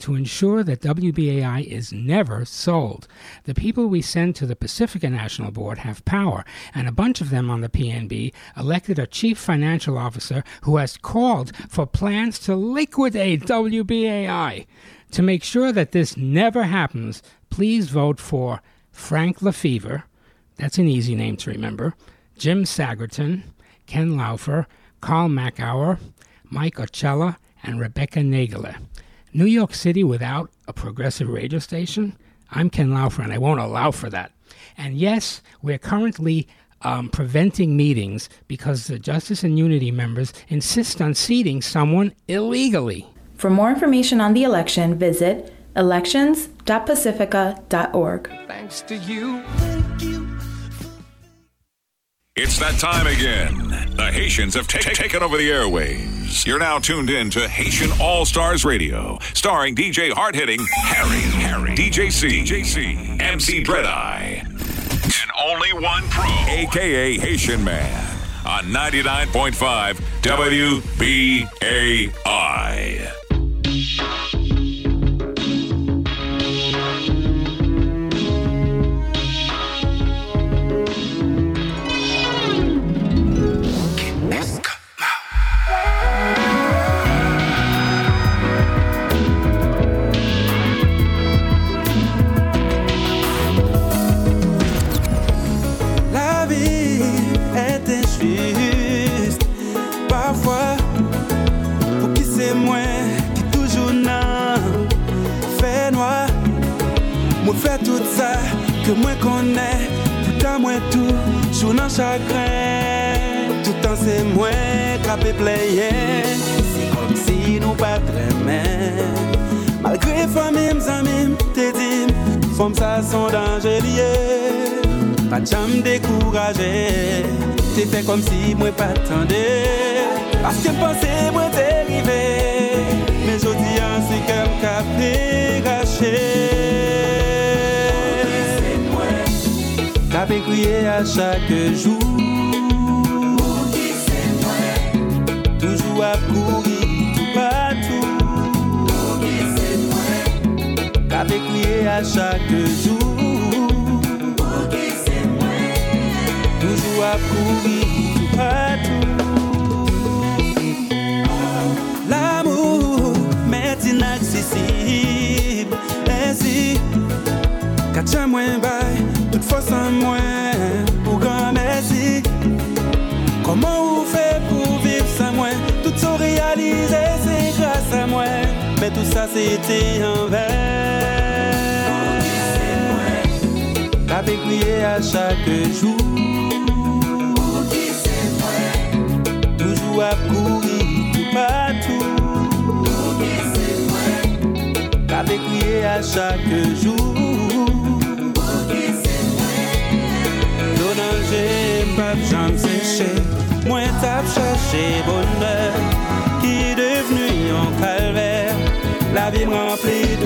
to ensure that WBAI is never sold. The people we send to the Pacifica National Board have power, and a bunch of them on the PNB elected a chief financial officer who has called for plans to liquidate WBAI. To make sure that this never happens, please vote for Frank Lefevre, that's an easy name to remember, Jim Sagerton, Ken Laufer, Carl Macauer, Mike Ocella, and Rebecca Nagler. New York City without a progressive radio station? I'm Ken Laufer, and I won't allow for that. And yes, we're currently um, preventing meetings because the Justice and Unity members insist on seating someone illegally. For more information on the election, visit elections.pacifica.org. Thanks to you. It's that time again. The Haitians have ta- taken over the airwaves. You're now tuned in to Haitian All Stars Radio, starring DJ Hard Hitting Harry, Harry, DJ C, DJ C, MC Dread Eye, and only one pro, aka Haitian Man, on 99.5 WBAI. Fè tout sa ke mwen konè Pouta mwen tou, chou nan chagren Toutan se mwen kapè pleye Se kom si nou pa tremen Malgre famim, zamim, tedim Fom sa son danje liye Pa jam dekouraje Te fè kom si mwen pa tende Paske mpase mwen derive Men jodi an si kem kapè rache Ape kriye a chak jou Ou ki se mwen Toujou ap kouri tout patou Ou ki se mwen Ape kriye a chak jou Ou ki se mwen Toujou ap kouri tout patou L'amou met inaksisib Ensi Katja mwen bay toutefois sans moi, pour grand merci. Comment vous faites pour vivre sans moi? Tout se réaliser, c'est grâce à moi. Mais tout ça, c'était en vain. Pour qui c'est moi? à chaque jour. Pour qui c'est moi? Toujours à courir, tout partout. Pour qui c'est moi? à chaque jour. chercher bonheur qui est devenu en calvaire, la vie remplie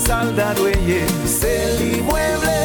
Salda Reyes, el inmueble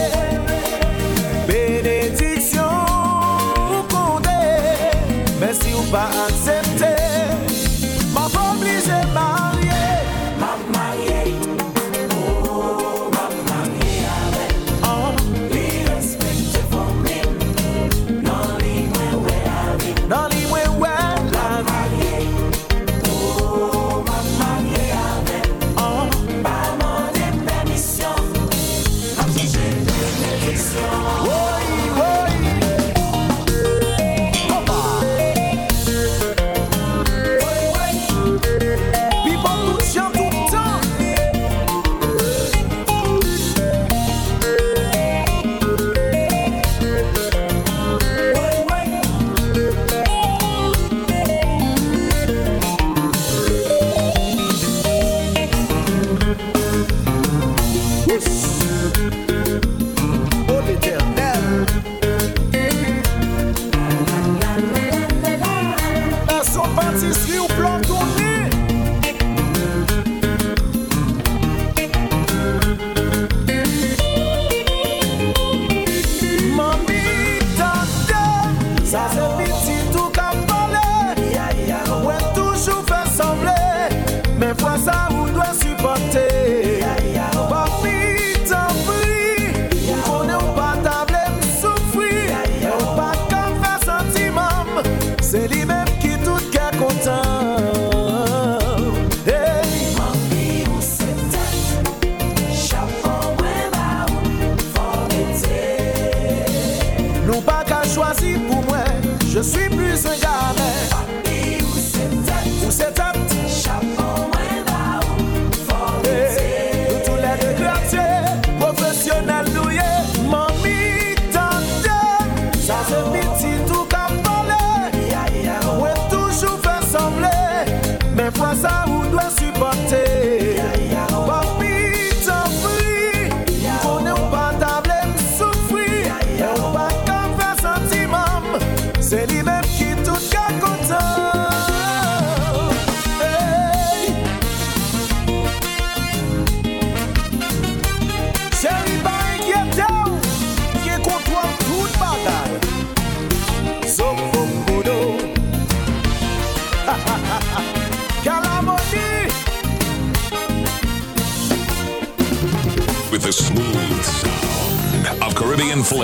Je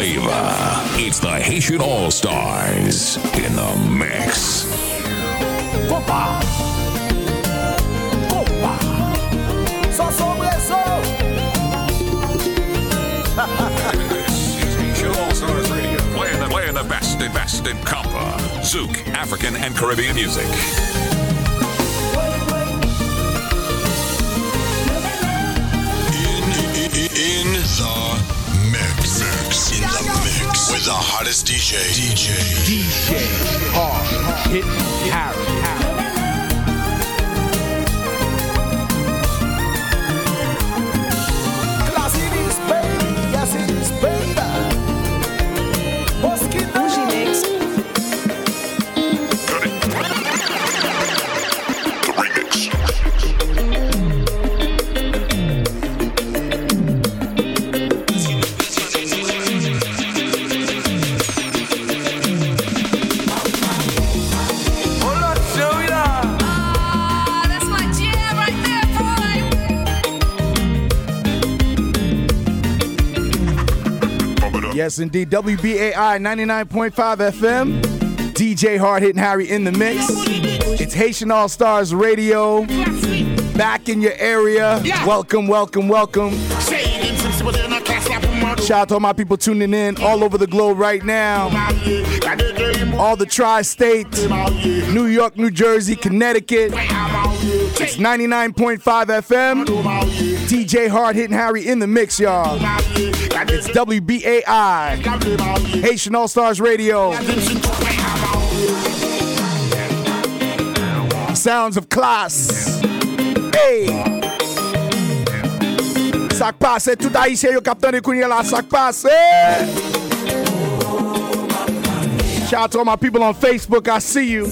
flavor. It's the Haitian All Stars in the mix. Compa. Compa. Só sobreço. Haitian All Stars Radio. Playing the, playing the best and best in compa, zouk, African, and Caribbean music. With the hottest DJ. DJ. DJ Hard Hit Harry. Yes, indeed. WBAI 99.5 FM. DJ Hard Hitting Harry in the mix. It's Haitian All Stars Radio. Back in your area. Welcome, welcome, welcome. Shout out to all my people tuning in all over the globe right now. All the tri states, New York, New Jersey, Connecticut. It's 99.5 FM. DJ Hard Hitting Harry in the mix, y'all. It's WBAI, Haitian All Stars Radio. Sounds of class. Hey! Sak pase, tout haïtien yo kapten de kounye la sak pase. Shout out to all my people on Facebook, I see you.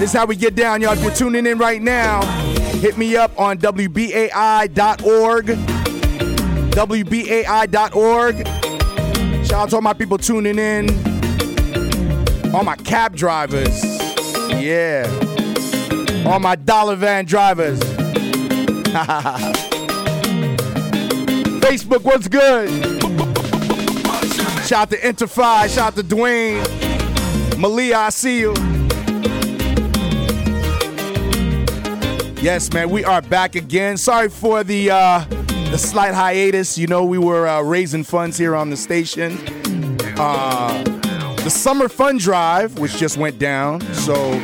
This is how we get down, y'all. If you're tuning in right now, hit me up on WBAI.org. WBAI.org. Shout out to all my people tuning in. All my cab drivers. Yeah. All my dollar van drivers. Facebook, what's good? Shout out to Interfi. Shout out to Dwayne. Malia, I see you. Yes, man, we are back again. Sorry for the uh, the slight hiatus. You know, we were uh, raising funds here on the station. Uh, the summer fund drive, which just went down. So,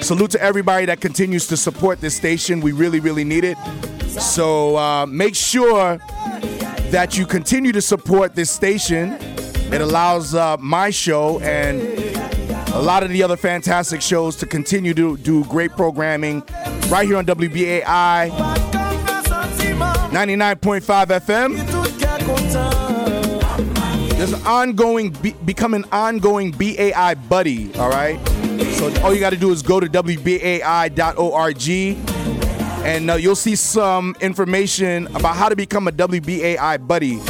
salute to everybody that continues to support this station. We really, really need it. So, uh, make sure that you continue to support this station. It allows uh, my show and a lot of the other fantastic shows to continue to do great programming right here on WBAI 99.5 FM. There's ongoing, be, become an ongoing BAI buddy, all right? So all you got to do is go to WBAI.org and uh, you'll see some information about how to become a WBAI buddy.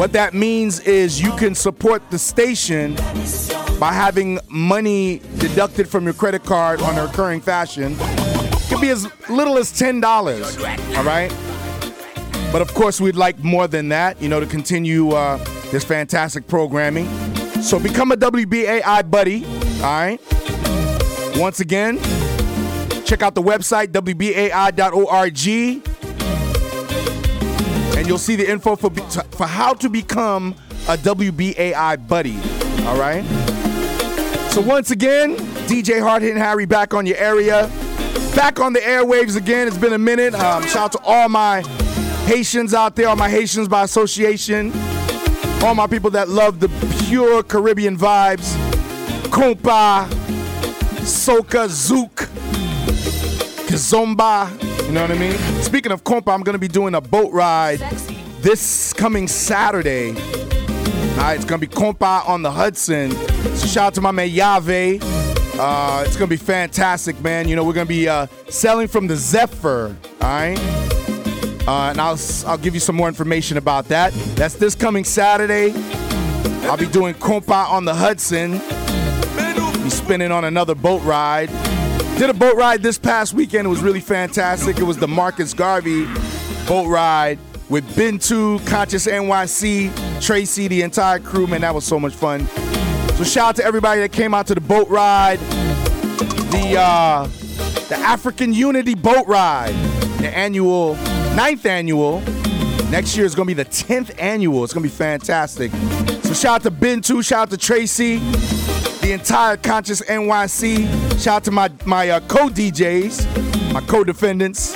What that means is you can support the station by having money deducted from your credit card on a recurring fashion. It could be as little as $10, all right? But of course, we'd like more than that, you know, to continue uh, this fantastic programming. So become a WBAI buddy, all right? Once again, check out the website, WBAI.org, and you'll see the info for, for how to become a WBAI buddy, all right? So once again, DJ Hard Hitting Harry back on your area. Back on the airwaves again. It's been a minute. Um, shout out to all my Haitians out there, all my Haitians by association, all my people that love the pure Caribbean vibes. Compa, Soca, Zouk, Kizomba. You know what I mean? Speaking of compa, I'm to be doing a boat ride this coming Saturday. All right, it's gonna be compa on the Hudson. So shout out to my man Yave. Uh, it's gonna be fantastic, man. You know we're gonna be uh, selling from the Zephyr. All right, uh, and I'll I'll give you some more information about that. That's this coming Saturday. I'll be doing compa on the Hudson. Be spinning on another boat ride. Did a boat ride this past weekend. It was really fantastic. It was the Marcus Garvey boat ride with Bintu, Conscious NYC, Tracy, the entire crew. Man, that was so much fun. So shout out to everybody that came out to the boat ride, the uh, the African Unity boat ride, the annual ninth annual. Next year is gonna be the tenth annual. It's gonna be fantastic. So shout out to Bintu, shout out to Tracy, the entire Conscious NYC. Shout out to my my uh, co-DJs, my co-defendants.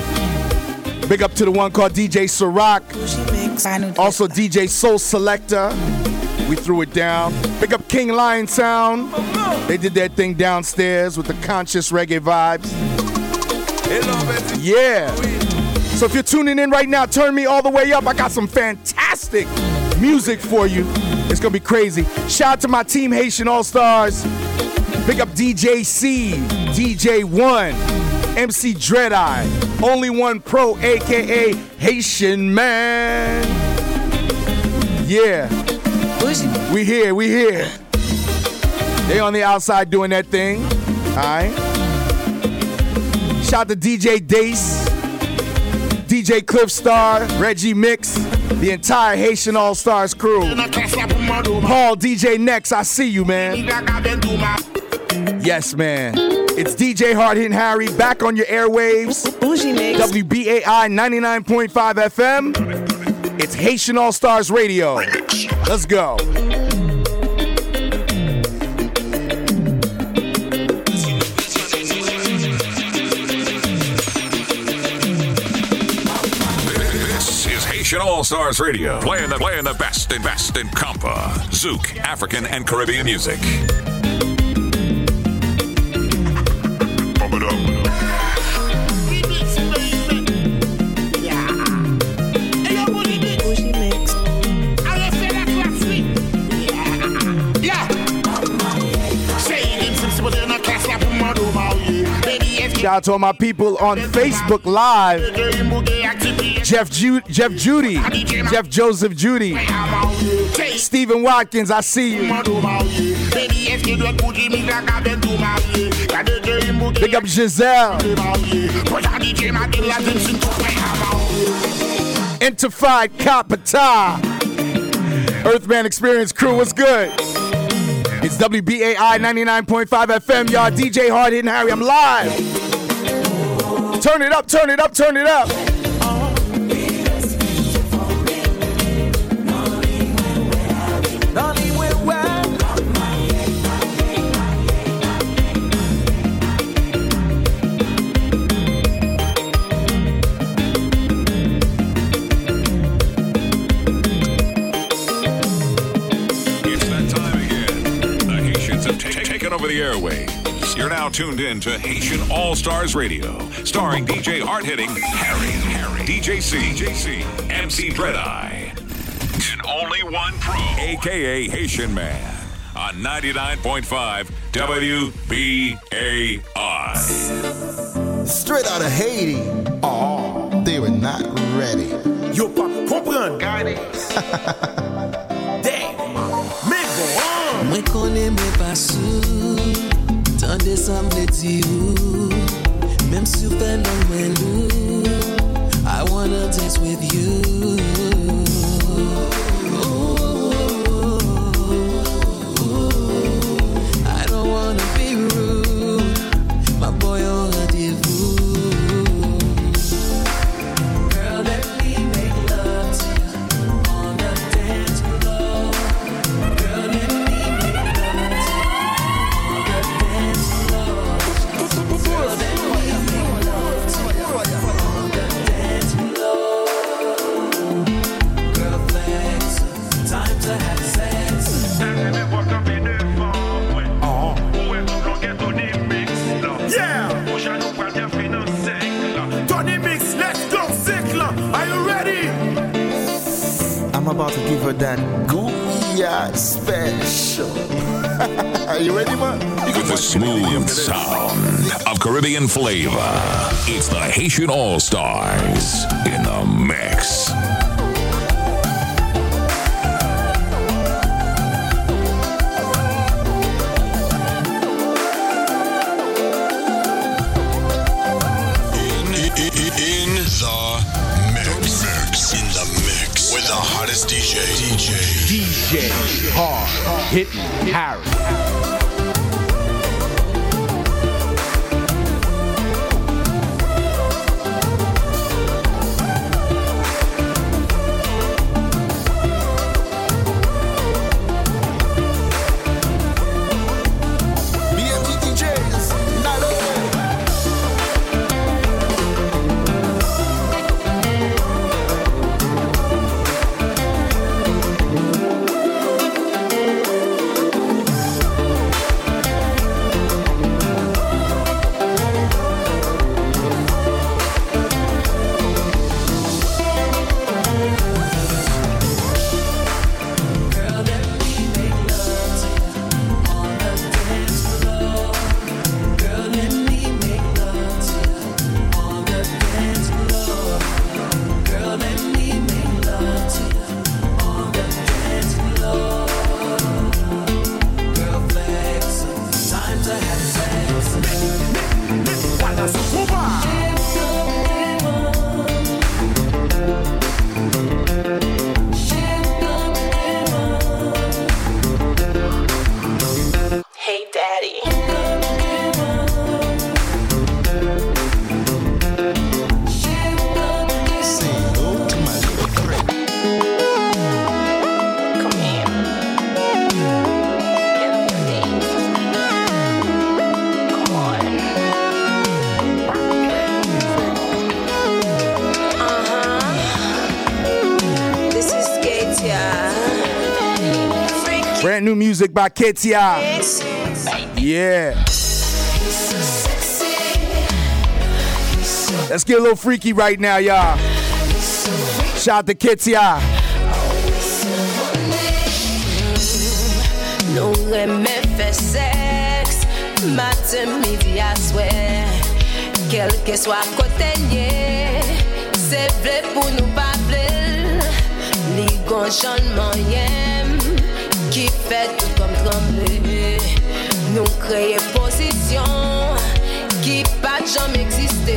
Big up to the one called DJ Ciroc. Also DJ Soul Selector. We threw it down. Big up King Lion Sound. They did their thing downstairs with the conscious reggae vibes. Yeah. So if you're tuning in right now, turn me all the way up. I got some fantastic music for you. It's gonna be crazy. Shout out to my team Haitian All Stars. Big up DJ C, DJ One, MC Dread Eye, Only One Pro, aka Haitian Man. Yeah. We here, we here. They on the outside doing that thing. Alright. Shout out to DJ Dace, DJ Cliff Star, Reggie Mix, the entire Haitian All Stars crew. Paul, DJ Next, I see you, man. Yes, man. It's DJ Hard Hitting Harry back on your airwaves. WBAI 99.5 FM. It's Haitian All Stars Radio. Let's go. Stars Radio, playing the playing the best and best in compa, zouk, African and Caribbean music. Shout out to all my people on Facebook Live. Jeff Ju- Jeff Judy, Jeff Joseph Judy, Stephen Watkins, I see you. Big up Giselle. Interfied Kapata. Earthman Experience crew, what's good? It's WBAI 99.5 FM, y'all. DJ Hard Hitting Harry, I'm live. Turn it up, turn it up, turn it up. Tuned in to Haitian All Stars Radio, starring DJ Hard Hitting Harry, Harry, DJ C, MC Dread Eye, and only one pro, aka Haitian Man, on 99.5 WBAI. Straight out of Haiti. Oh, they were not ready. Yo, pas comprendre. Damn. Mais bon. Mwen konen mwen pa sou Tan desamble ti ou Haitian All Stars music by KTI. Yeah. Let's get a little freaky right now, y'all. Shout out to KTI. Seks Matin, midi, aswe Kelke swa kote nye Se vle pou nou pa vle Li gon Ki fet tout kom tremble Nou kreye posisyon Ki pat jom eksiste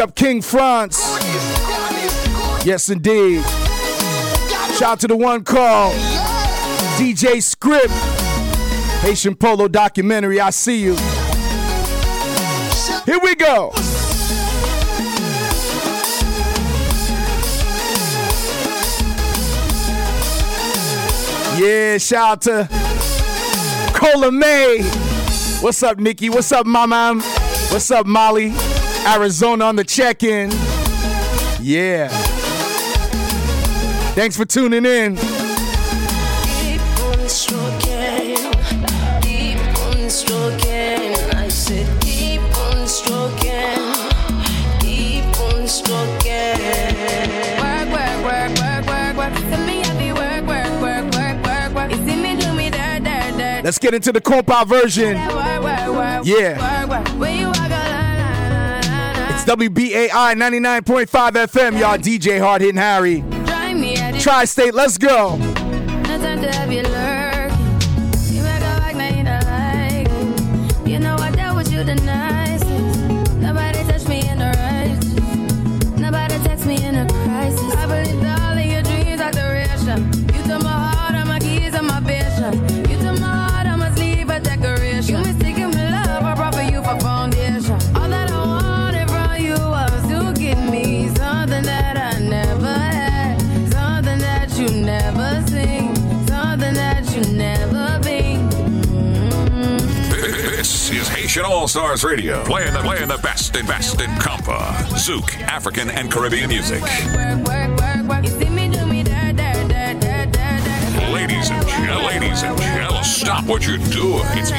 up King France. Yes, indeed. Shout out to the one called DJ Script. Haitian Polo documentary. I see you. Here we go. Yeah, shout out to Cola May. What's up, Nikki? What's up, Mama? What's up, Molly? Arizona on the check in. Yeah. Thanks for tuning in. Let's get into the compa version. Yeah. WBAI 99.5 FM, y'all. DJ Hard Hitting Harry. Drive me at the Tri State, let's go. Nation All Stars Radio, playing the playing the best and best in Compa, Zouk, African and Caribbean music. Ladies and gentlemen, ladies and gentlemen, stop what you're doing. It's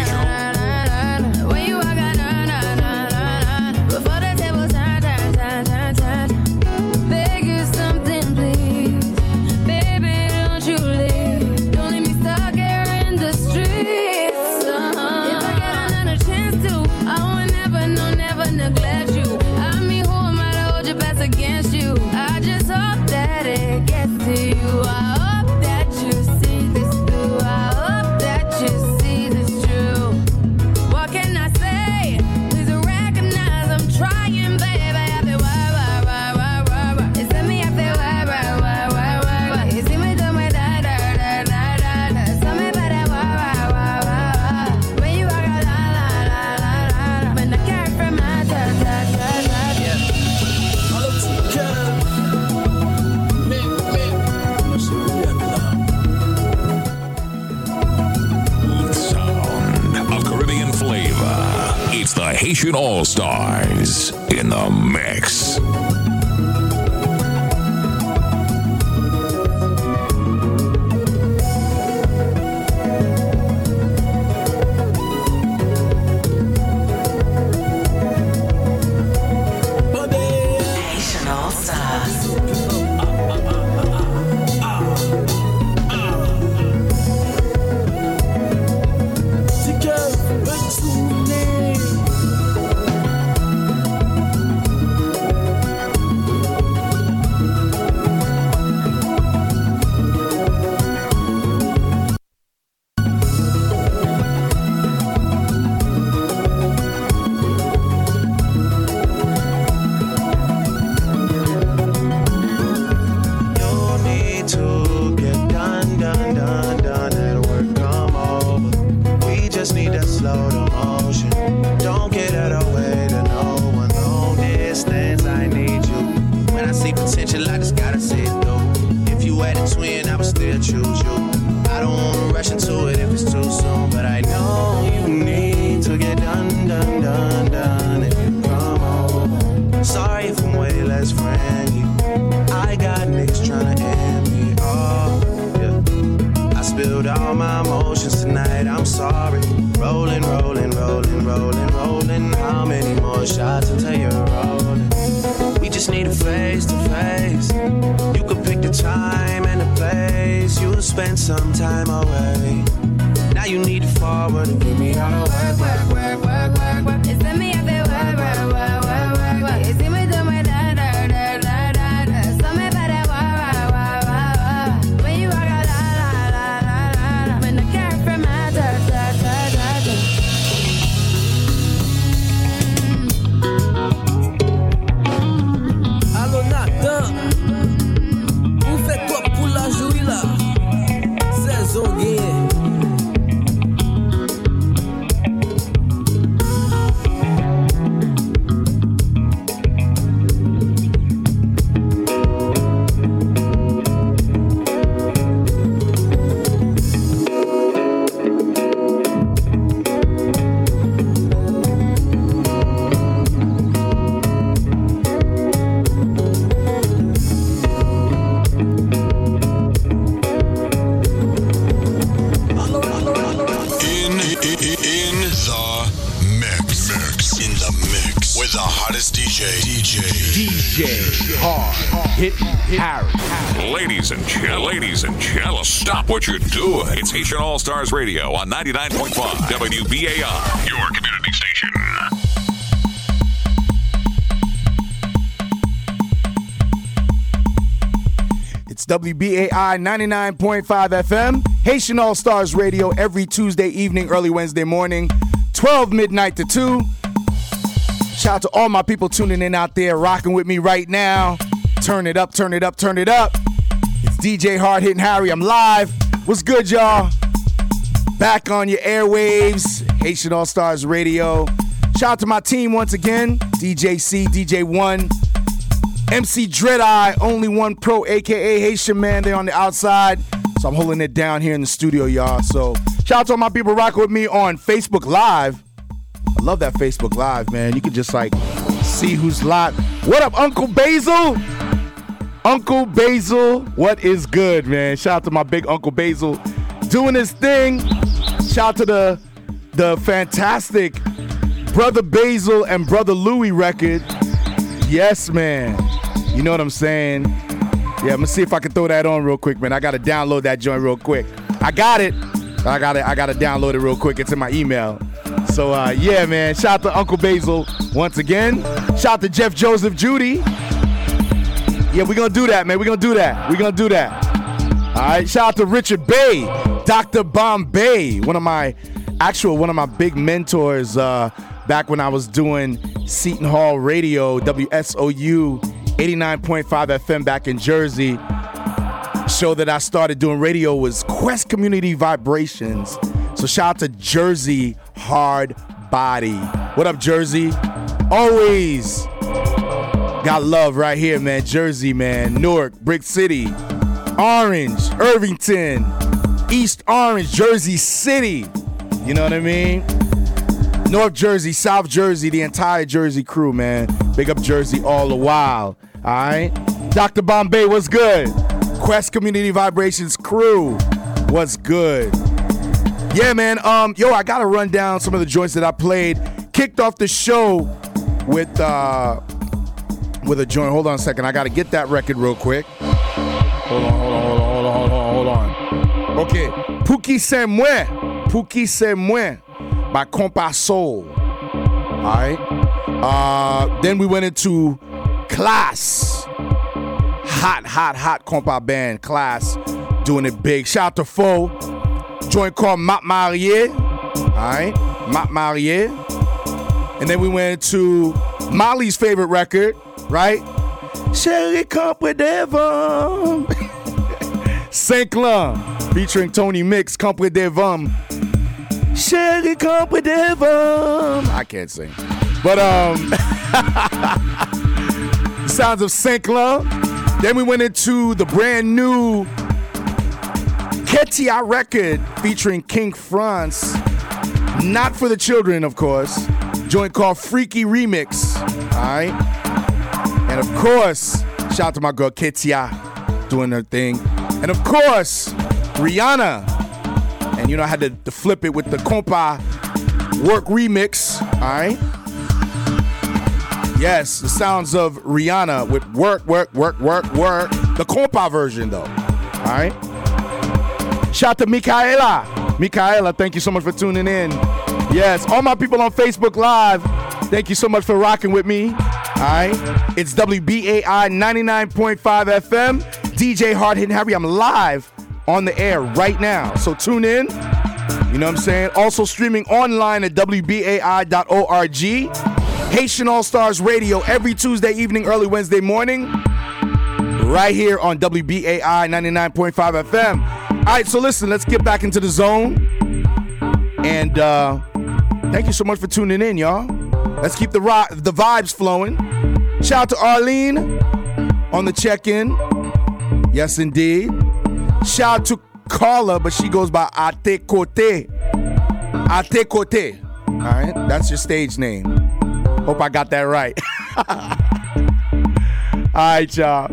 Stop what you're doing. It's Haitian All Stars Radio on 99.5 WBAI, your community station. It's WBAI 99.5 FM, Haitian All Stars Radio every Tuesday evening, early Wednesday morning, 12 midnight to 2. Shout out to all my people tuning in out there, rocking with me right now. Turn it up, turn it up, turn it up. DJ Hard Hitting Harry. I'm live. What's good, y'all? Back on your airwaves, Haitian All Stars Radio. Shout out to my team once again DJ C, DJ One, MC Dread Eye, Only One Pro, aka Haitian Man. They're on the outside. So I'm holding it down here in the studio, y'all. So shout out to all my people rocking with me on Facebook Live. I love that Facebook Live, man. You can just like see who's live. What up, Uncle Basil? Uncle Basil, what is good, man? Shout out to my big Uncle Basil doing his thing. Shout out to the the fantastic Brother Basil and Brother Louie record. Yes, man. You know what I'm saying? Yeah, I'm gonna see if I can throw that on real quick, man. I gotta download that joint real quick. I got it. I got it. I gotta download it real quick. It's in my email. So uh, yeah, man. Shout out to Uncle Basil once again. Shout out to Jeff Joseph Judy. Yeah, we're gonna do that, man. We're gonna do that. We're gonna do that. All right. Shout out to Richard Bay, Dr. Bombay, one of my actual one of my big mentors uh, back when I was doing Seton Hall Radio, WSOU 89.5 FM back in Jersey. Show that I started doing radio was Quest Community Vibrations. So shout out to Jersey Hard Body. What up, Jersey? Always got love right here, man. Jersey, man. Newark, Brick City, Orange, Irvington, East Orange, Jersey City. You know what I mean? North Jersey, South Jersey, the entire Jersey crew, man. Big up Jersey all the while. All right. Dr. Bombay, what's good? Quest Community Vibrations crew, what's good? Yeah, man. Um, yo, I gotta run down some of the joints that I played. Kicked off the show with uh with a joint. Hold on a second. I gotta get that record real quick. Hold on, hold on, hold on, hold on, hold on, hold on. Okay. Puki Se Mwen. Puki by Compa Soul. Alright. Uh then we went into Class. Hot, hot, hot compa band Class. Doing it big. Shout out to Foe. Joint called Mat Marié. Alright. Mat Marié. And then we went to Molly's favorite record, right? Sherry Compre Devon. Saint-Clair featuring Tony Mix, Compre Devon. Sherry Compre Devon. I can't sing. But um Sounds of Saint-Clair. Then we went into the brand new Ketia record featuring King France. Not for the children, of course. Joint called Freaky Remix. Alright. And of course, shout out to my girl Ketia doing her thing. And of course, Rihanna. And you know, I had to, to flip it with the compa work remix. Alright. Yes, the sounds of Rihanna with work, work, work, work, work. The compa version, though. All right. Shout out to Michaela. Michaela, thank you so much for tuning in. Yes, all my people on Facebook Live, thank you so much for rocking with me. All right. It's WBAI 99.5 FM. DJ Hard Hitting Harry. I'm live on the air right now. So tune in. You know what I'm saying? Also streaming online at WBAI.org. Haitian All Stars Radio every Tuesday evening, early Wednesday morning, right here on WBAI 99.5 FM. All right, so listen, let's get back into the zone. And uh, thank you so much for tuning in, y'all. Let's keep the the vibes flowing. Shout out to Arlene on the check in. Yes, indeed. Shout out to Carla, but she goes by Ate Kote. Ate Kote. All right, that's your stage name. Hope I got that right. All right, y'all.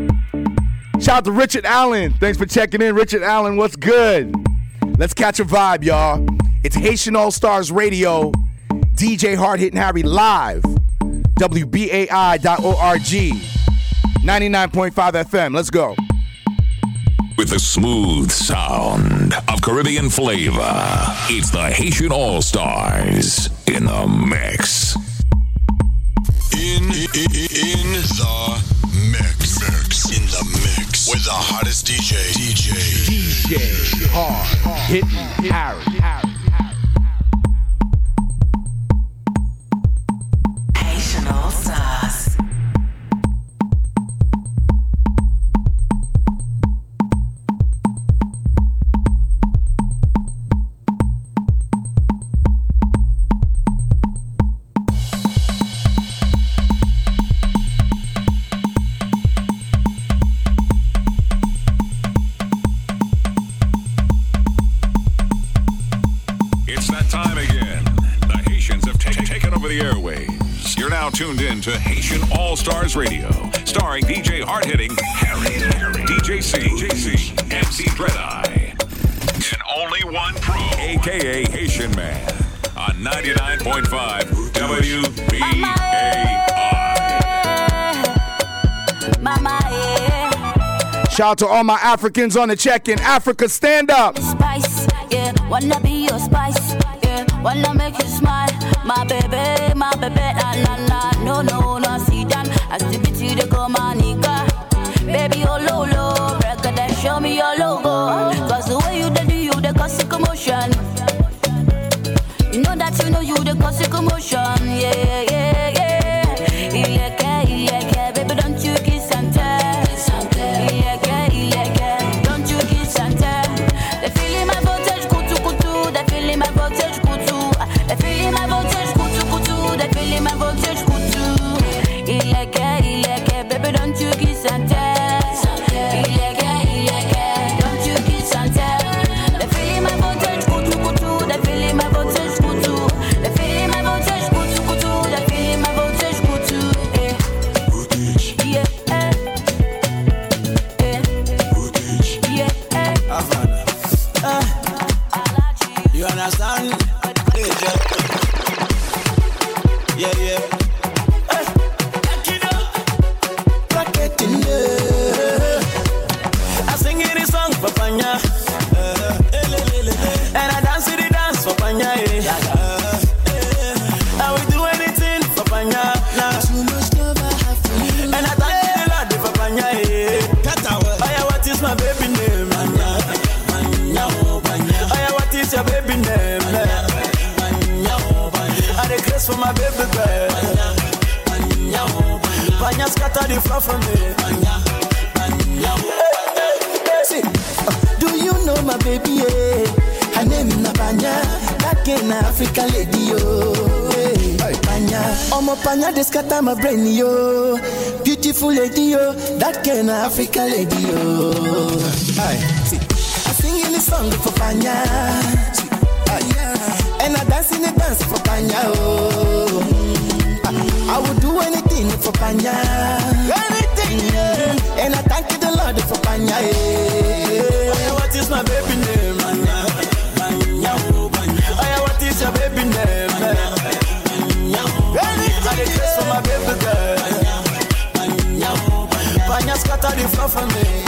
Shout out to Richard Allen. Thanks for checking in. Richard Allen, what's good? Let's catch a vibe, y'all. It's Haitian All Stars Radio. DJ Hard Hitting Harry live. WBAI.org. 99.5 FM. Let's go. With the smooth sound of Caribbean flavor, it's the Haitian All Stars in the mix. In, in, in the mix. mix. In the mix. With the hottest DJ. DJ. DJ Hard Hitting Harry. Haitian to Haitian All Stars Radio, starring DJ Hard Hitting Harry, Harry, DJ C, JC, MC Dread Eye, and only one pro, aka Haitian Man, on 99.5 WBAI. Mama, yeah. Shout out to all my Africans on the check-in. Africa, stand up. Spice, yeah. Wanna be your spice, yeah. Wanna make you smile, my baby, my baby. Show me your logo. Cause the way you dey do, you the cause of commotion. You know that you know you the cause of commotion, yeah yeah yeah. Scatter the floor for me. Oh. See, uh, do you know my baby? Yeah? Her name na Panya, that kind African lady. Hey, Panya, Omo Panya, they scatter my brain, yo. Beautiful lady, yo, that kind African lady, yo. Aye, see, I sing in the song for Panya, see, aye, and I dance in the dance for Panya, oh. I, I would do anything for Panya, anything, yeah. and I thank you the Lord for Panya, yeah. Oh, what is my baby name? Panya, Oh, yeah, what is your baby name? Panya. Panya. Oh, I dey grace for my baby girl. Panya oh, scatter the floor for me.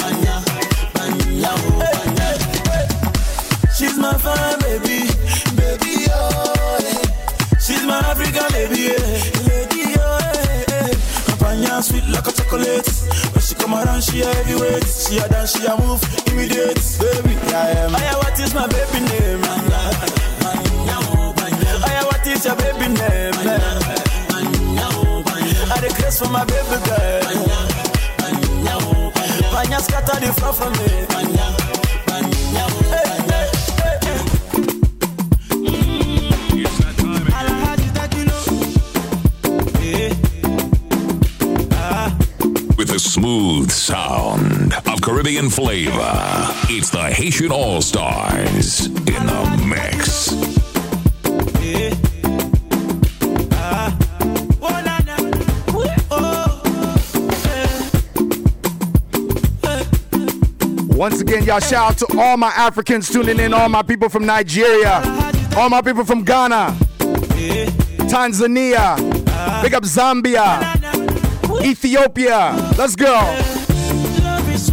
Chocolate. When she come around, she a heavyweight. She a dance, she a move, immediate, baby. I am. Yeah, what is my baby name? Yeah, what is your baby name? I grace for my baby girl. Panya scatter the floor for me. Smooth sound of Caribbean flavor, it's the Haitian All Stars in the mix. Once again, y'all shout out to all my Africans tuning in, all my people from Nigeria, all my people from Ghana, Tanzania, big up Zambia, Ethiopia. Let's go. Love is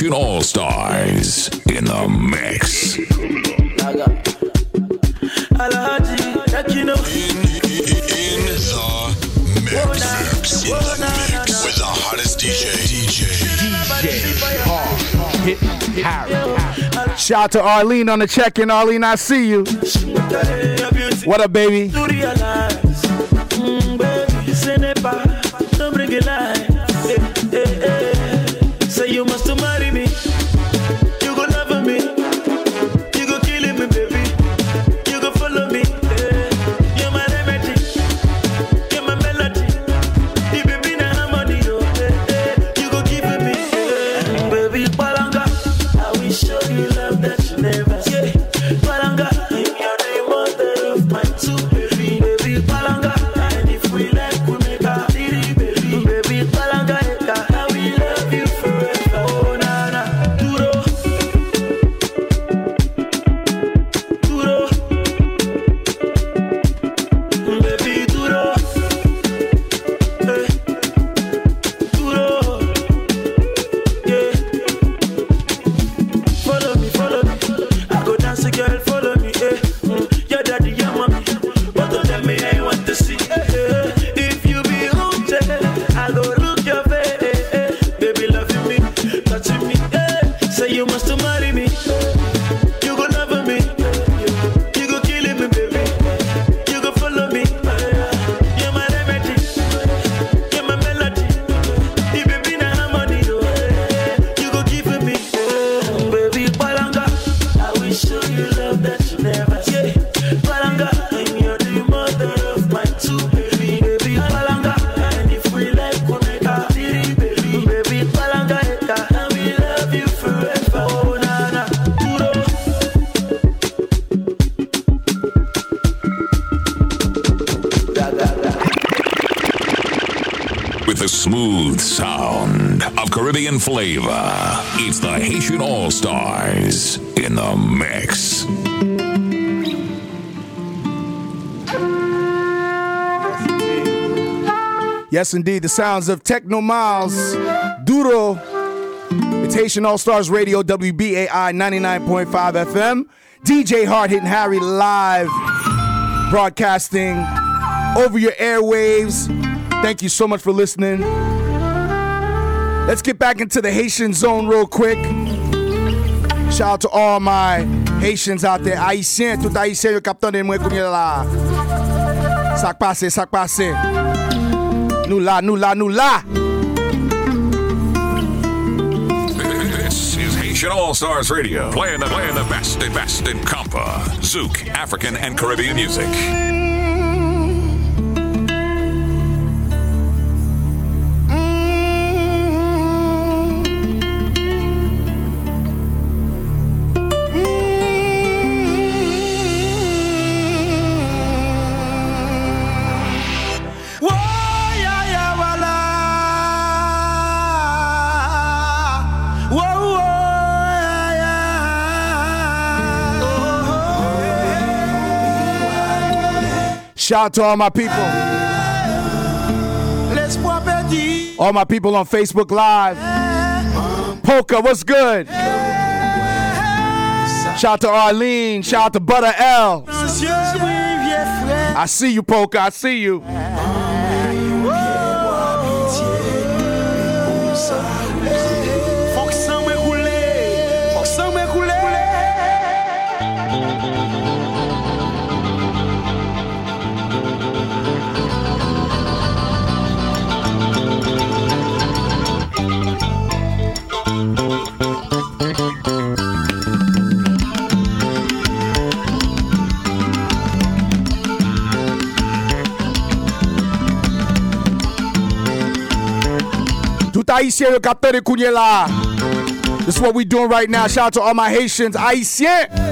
It's All Stars in the mix. Alhaji, that you know. In, in, in the mix. In the mix. With the hottest DJ. DJ. Hard Hit Harry. Shout out to Arlene on the check-in. Arlene, I see you. What up, baby? Flavor, it's the Haitian All Stars in the mix. Yes, indeed. The sounds of Tekno Miles, Duro. It's Haitian All Stars Radio, WBAI 99.5 FM. DJ Hard Hitting Harry live broadcasting over your airwaves. Thank you so much for listening. Let's get back into the Haitian zone real quick. Shout out to all my Haitians out there. Haïtien, tout Haïtien, yo capteur de moi kounye la. Sak passe, sak passe. Nou la, nou la, nou la. This is Haitian All Stars Radio, playing the, playing the best and best in compa, zouk, African, and Caribbean music. Shout out to all my people. yeah. Laisse-moi pédir. All my people on Facebook Live. Polka, what's good? Shout out to Arlene. Shout out to Butter L. Monsieur, oui, vieux frère. I see you, Polka. I see you. La. This is what we doing right now. Shout out to all my Haitians. Haïtien.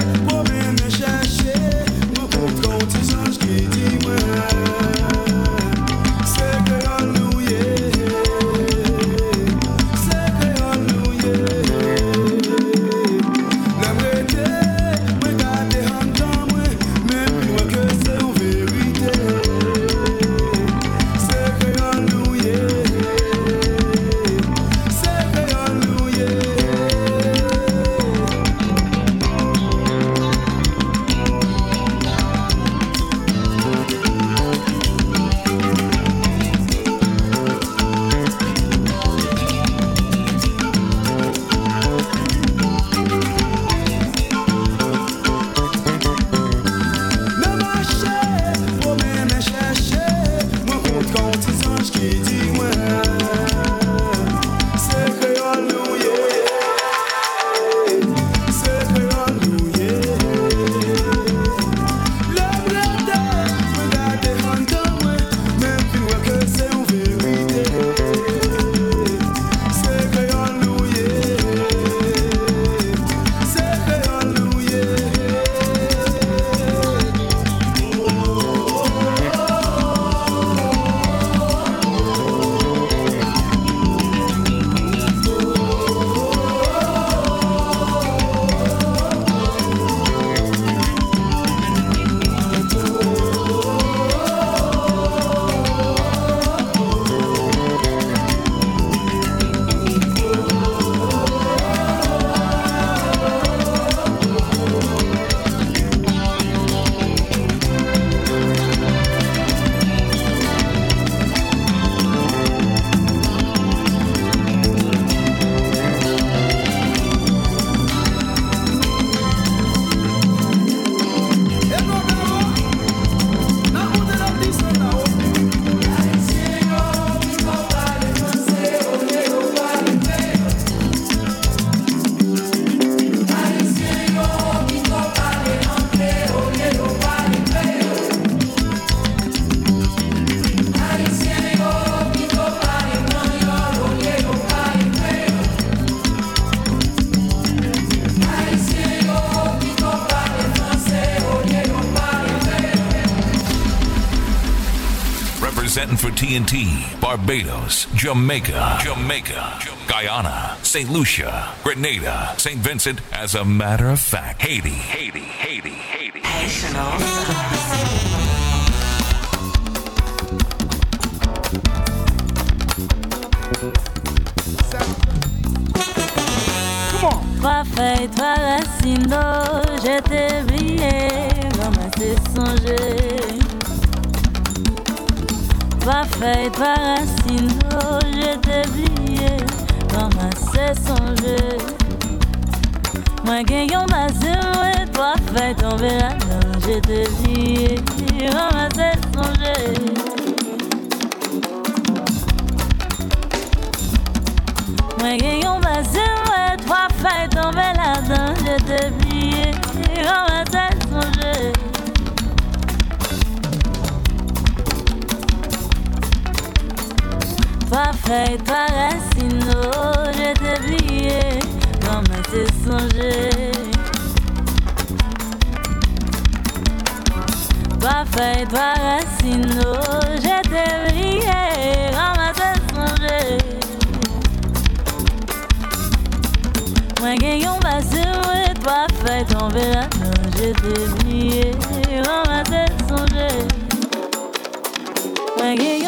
Representing for TNT, Barbados, Jamaica, Jamaica, Guyana, St. Lucia, Grenada, St. Vincent, as a matter of fact, Haiti, Haiti, Haiti, Haiti. Stars. Trois feuilles, trois racines d'eau, je t'ai brillé t'ai songé. Trois feuilles, trois racines d'eau, je t'ai brillé comme un t'ai songé. Moi, gagnons ma moi, trois feuilles tombées là-dedans, je t'ai brillé comme un t'ai songé. Moi gagnons basé, ouais, Trois feuilles, trois racines, oh, je t'ai plié, comme un tel songé. Trois feuilles, trois racines, oh, je t'ai plié, comme un tel songé. Moi gagnons passé, ouais, trois feuilles tombées là-dedans, je t'ai plié, comme un tel songé. Moi gagnons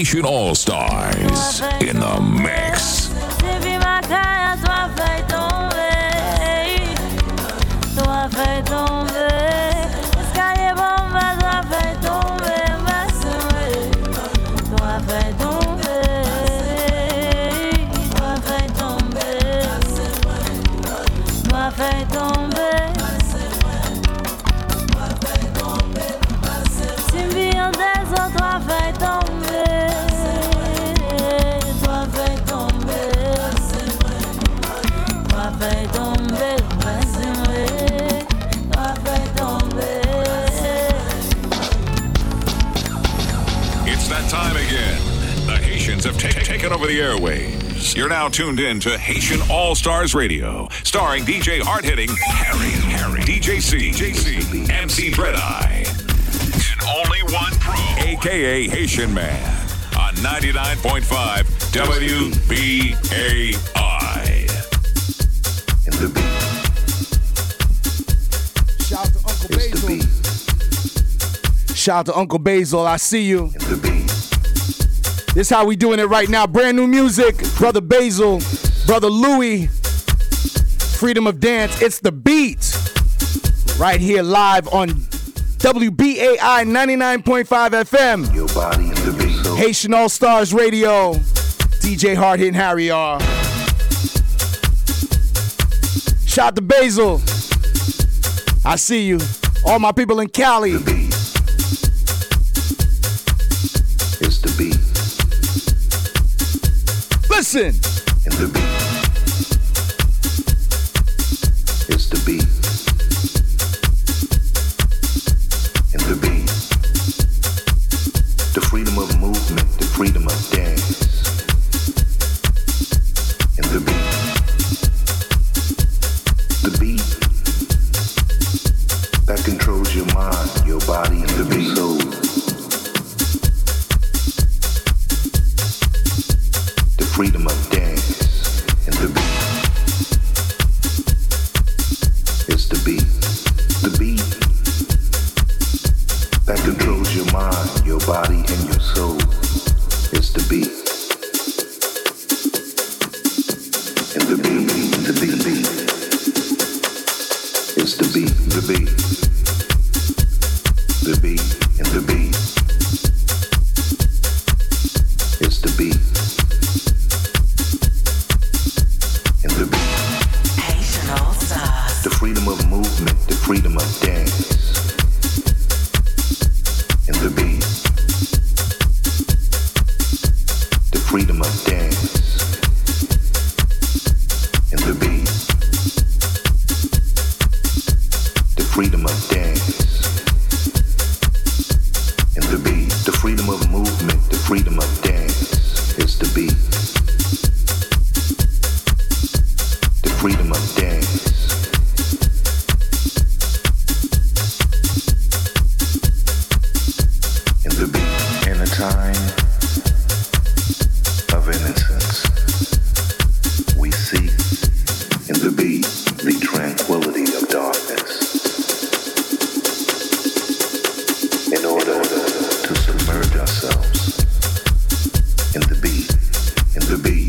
Haitian All Stars in the mix. Over the airwaves. You're now tuned in to Haitian All Stars Radio, starring DJ Hard Hitting Harry, Harry, DJ C, JC, MC Dread Eye, and only one pro, aka Haitian Man, on 99.5 WBAI. In the beat. Shout out to Uncle Basil. Shout out to Uncle Basil. I see you. This how we doing it right now. Brand new music. Brother Basil, Brother Louie, Freedom of Dance. It's the beat. Right here live on WBAI 99.5 FM. Your body Haitian All Stars Radio. DJ Hard and Harry R. Shout to Basil. I see you. All my people in Cali. Listen. in the beat.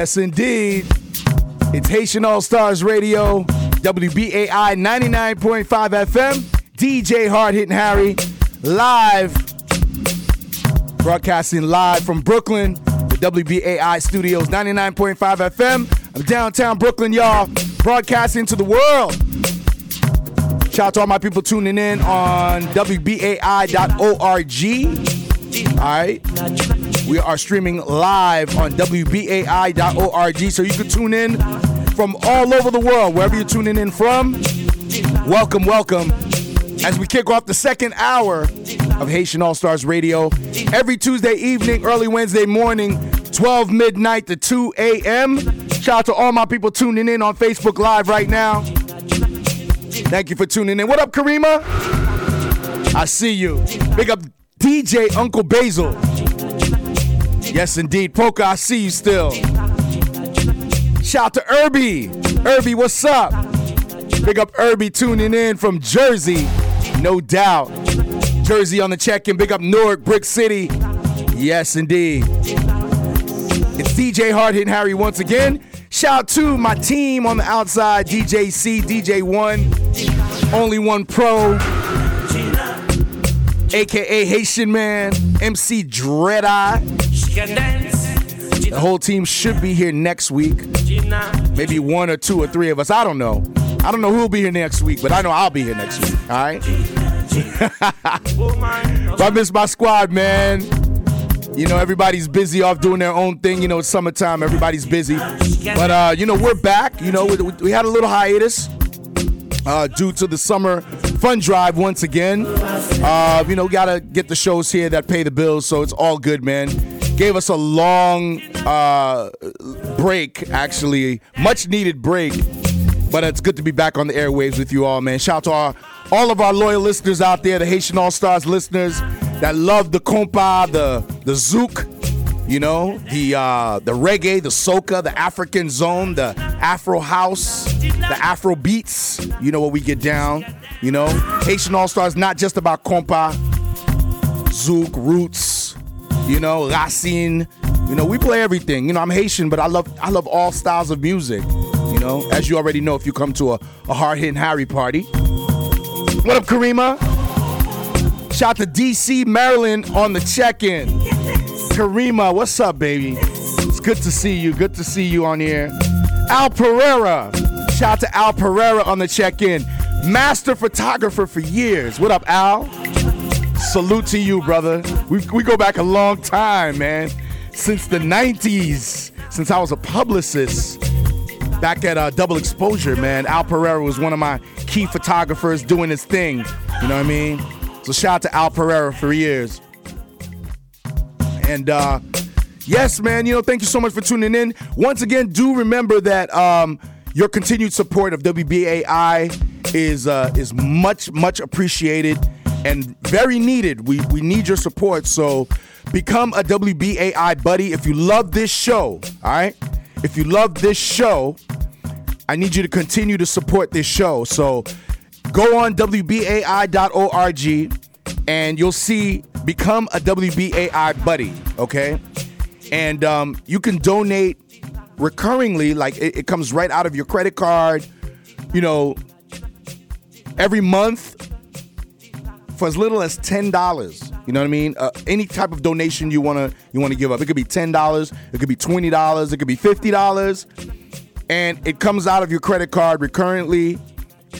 Yes, indeed. It's Haitian All Stars Radio, WBAI 99.5 FM, DJ Hard Hitting Harry, live, broadcasting live from Brooklyn, the WBAI studios, 99.5 FM. I'm downtown Brooklyn, y'all, broadcasting to the world. Shout out to all my people tuning in on WBAI.org. All right. We are streaming live on WBAI.org, so you can tune in from all over the world, wherever you're tuning in from. Welcome, welcome. As we kick off the second hour of Haitian All Stars Radio, every Tuesday evening, early Wednesday morning, 12 midnight to 2 a.m. Shout out to all my people tuning in on Facebook Live right now. Thank you for tuning in. What up, Karima? I see you. Big up DJ Uncle Basil. Yes, indeed. Poker, I see you still. Shout out to Irby. Irby, what's up? Big up Irby tuning in from Jersey. No doubt. Jersey on the check-in. Big up Newark, Brick City. Yes, indeed. It's DJ Hard Hitting Harry once again. Shout out to my team on the outside, DJ C, DJ One, Only One Pro, aka Haitian Man, MC Dread Eye. The whole team should be here next week. Maybe one or two or three of us. I don't know. I don't know who'll be here next week, but I know I'll be here next week. All right. But I miss my squad, man. You know, everybody's busy off doing their own thing. You know, it's summertime, everybody's busy. But, uh, you know, we're back. You know, we, we had a little hiatus uh, due to the summer fun drive once again. Uh, you know, we gotta get the shows here that pay the bills, so it's all good, man. Gave us a long uh, break, actually, much needed break. But it's good to be back on the airwaves with you all, man. Shout out to our, all of our loyal listeners out there, the Haitian All Stars listeners that love the compa, the the zouk, you know, the uh, the reggae, the soca, the African zone, the Afro house, the Afro beats. You know what we get down. You know, Haitian All Stars not just about compa, zouk, roots. You know, racine. You know, we play everything. You know, I'm Haitian, but I love I love all styles of music. You know, as you already know, if you come to a, a hard hitting Harry party. What up, Karima? Shout to DC, Maryland on the check in. Karima, what's up, baby? It's good to see you. Good to see you on here. Al Pereira. Shout out to Al Pereira on the check in. Master photographer for years. What up, Al? Salute to you, brother. We, we go back a long time, man. Since the 90s, since I was a publicist back at uh, Double Exposure, man. Al Pereira was one of my key photographers doing his thing. You know what I mean? So shout out to Al Pereira for years. And uh, yes, man, you know, thank you so much for tuning in. Once again, do remember that um, your continued support of WBAI is uh, is much, much appreciated and very needed. We we need your support. So become a WBAI buddy if you love this show. All right. If you love this show, I need you to continue to support this show. So go on WBAI.org and you'll see become a WBAI buddy, okay? And um, you can donate recurringly, like it, it comes right out of your credit card, you know, every month for as little as ten dollars. You know what I mean? Uh, any type of donation you wanna you wanna give up. It could be ten dollars. It could be twenty dollars. It could be fifty dollars, and it comes out of your credit card recurrently,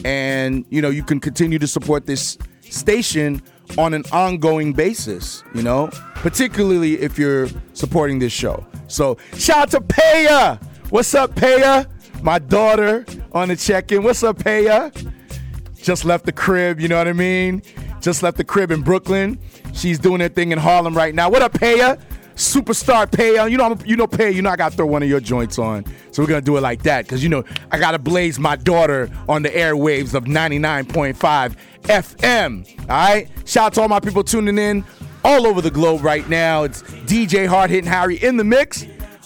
and you know you can continue to support this station on an ongoing basis. You know, particularly if you're supporting this show. So shout out to Paya. What's up, Paya? My daughter on the check-in. What's up, Paya? just left the crib, you know what I mean? Just left the crib in Brooklyn. She's doing her thing in Harlem right now. What up, Paya? Superstar Paya. You know, I'm, you know, Paya. You know, I got to throw one of your joints on. So we're gonna do it like that, cause you know, I gotta blaze my daughter on the airwaves of 99.5 FM. All right. Shout out to all my people tuning in all over the globe right now. It's DJ Hard Hitting Harry in the mix.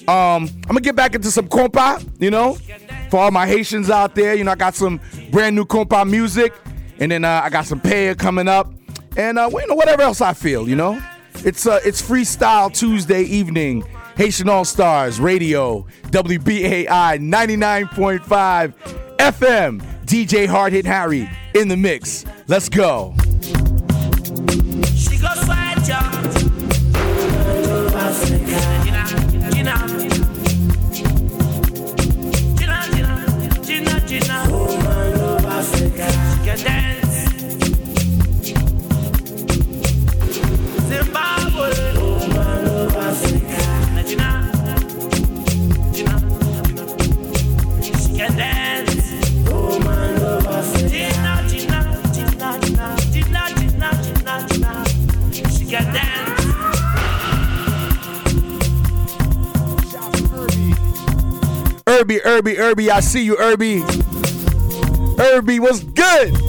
Um, I'm gonna get back into some compa, you know, for all my Haitians out there. You know, I got some brand new compa music, and then uh, I got some Paya coming up, and uh, you know, whatever else I feel, you know. It's uh, it's Freestyle Tuesday evening. Haitian All Stars Radio, WBAI 99.5 FM. DJ Hard Hit Harry in the mix. Let's go. Irby, Irby, Irby, I see you, Irby. Irby, what's good?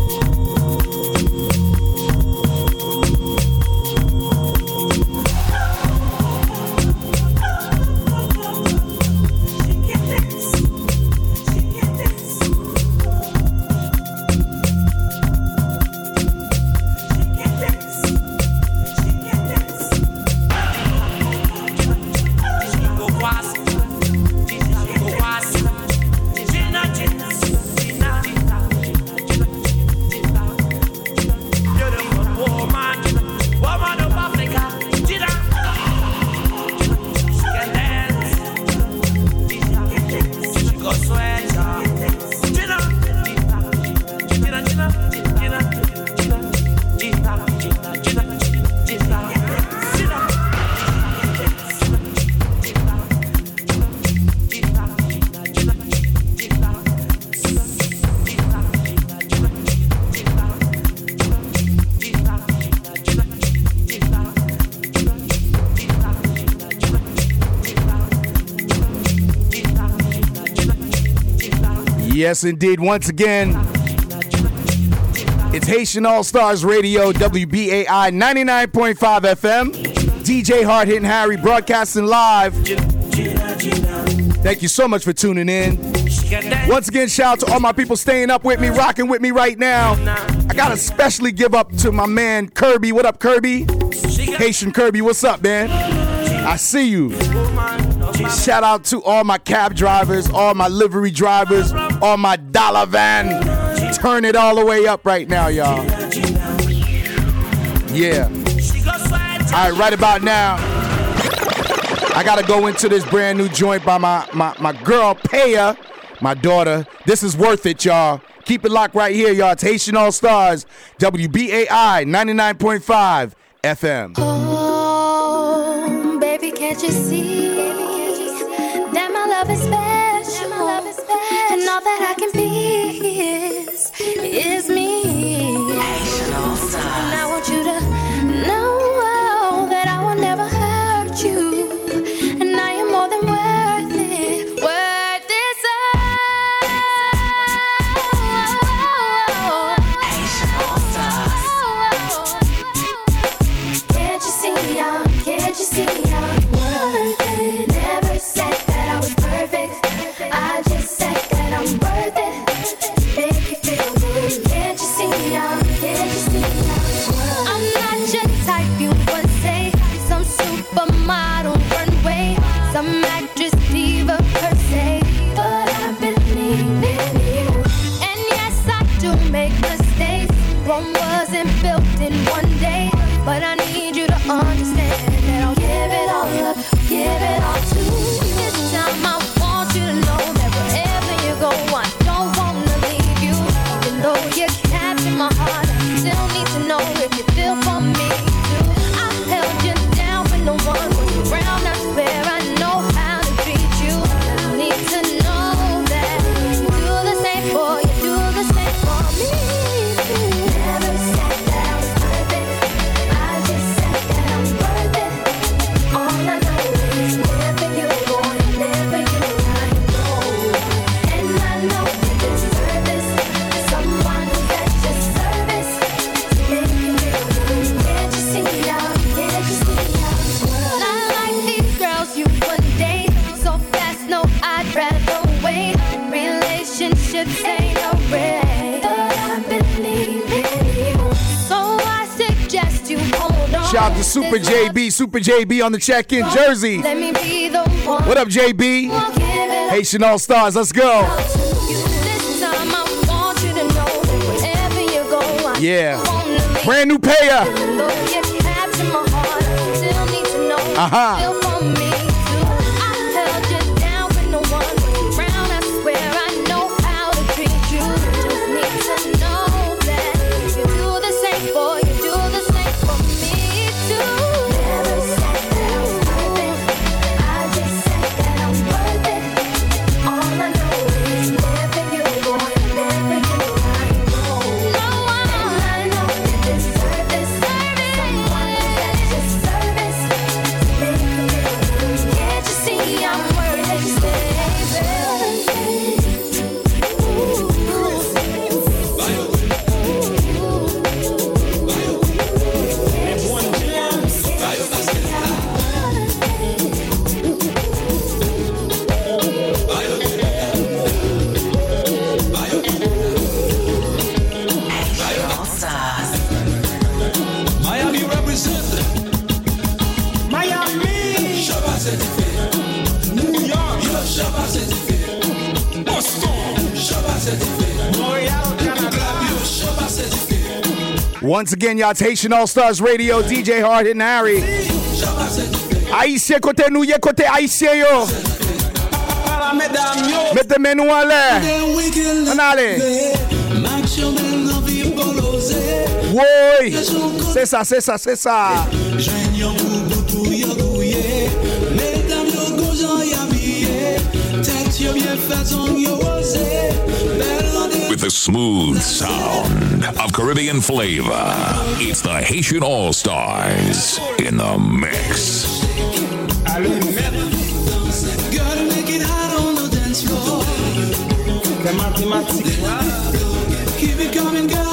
Yes, indeed. Once again, it's Haitian All Stars Radio, WBAI 99.5 FM. DJ Hard Hitting Harry broadcasting live. Thank you so much for tuning in. Once again, shout out to all my people staying up with me, rocking with me right now. I gotta especially give up to my man Kirby. What up, Kirby? Haitian Kirby, what's up, man? I see you. Shout out to all my cab drivers, all my livery drivers, all my dollar van. Turn it all the way up right now, y'all. Yeah. All right, right about now, I gotta go into this brand new joint by my my, my girl Paya, my daughter. This is worth it, y'all. Keep it locked right here, y'all. It's Haitian All Stars, WBAI 99.5 FM. Oh. is Shout out to Super JB, Super JB on the check in jersey. What up, JB? Haitian All Stars, let's go. Yeah. Brand new Paya. Uh huh. Once again, y'all, it's Haitian All Stars Radio, DJ Hard Hitting Harry. Haïtien côté nous, yo the smooth sound of Caribbean flavor. It's the Haitian All Stars in the mix. Keep it coming, girl.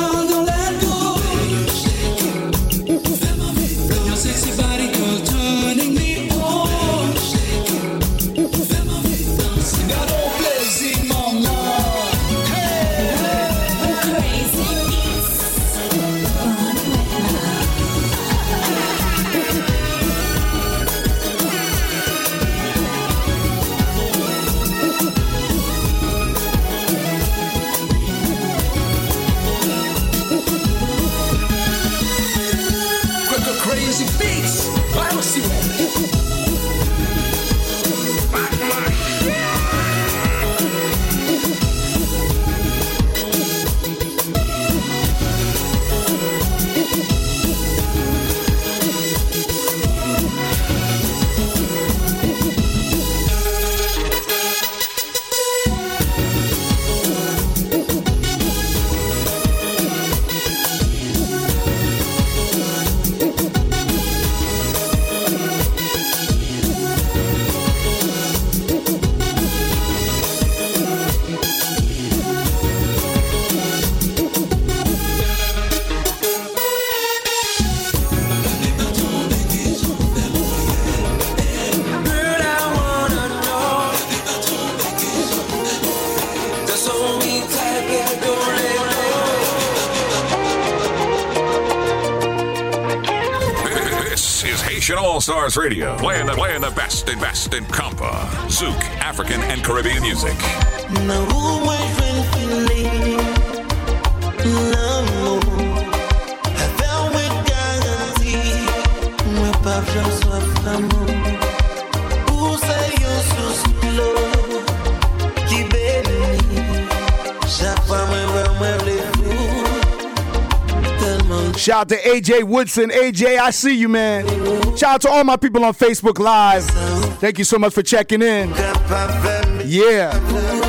AJ Woodson. AJ, I see you, man. Shout out to all my people on Facebook Live. Thank you so much for checking in. Yeah.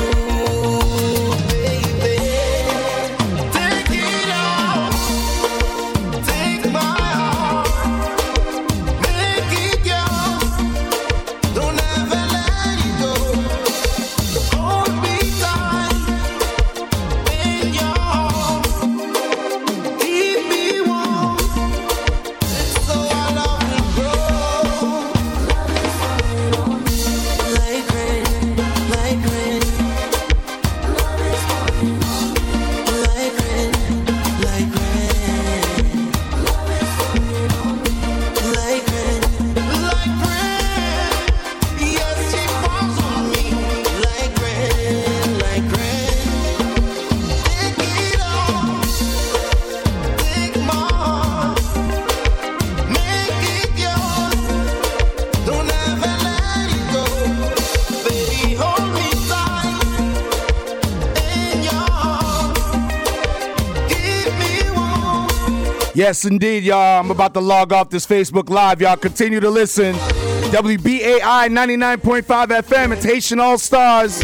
Yes, indeed, y'all. I'm about to log off this Facebook Live. Y'all continue to listen. WBAI 99.5 FM. It's Haitian All Stars.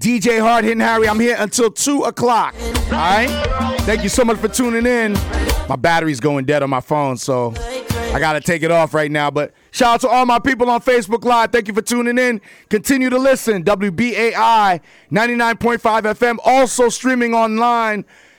DJ Hard Hitting Harry. I'm here until 2 o'clock. All right? Thank you so much for tuning in. My battery's going dead on my phone, so I got to take it off right now. But shout out to all my people on Facebook Live. Thank you for tuning in. Continue to listen. WBAI 99.5 FM. Also streaming online.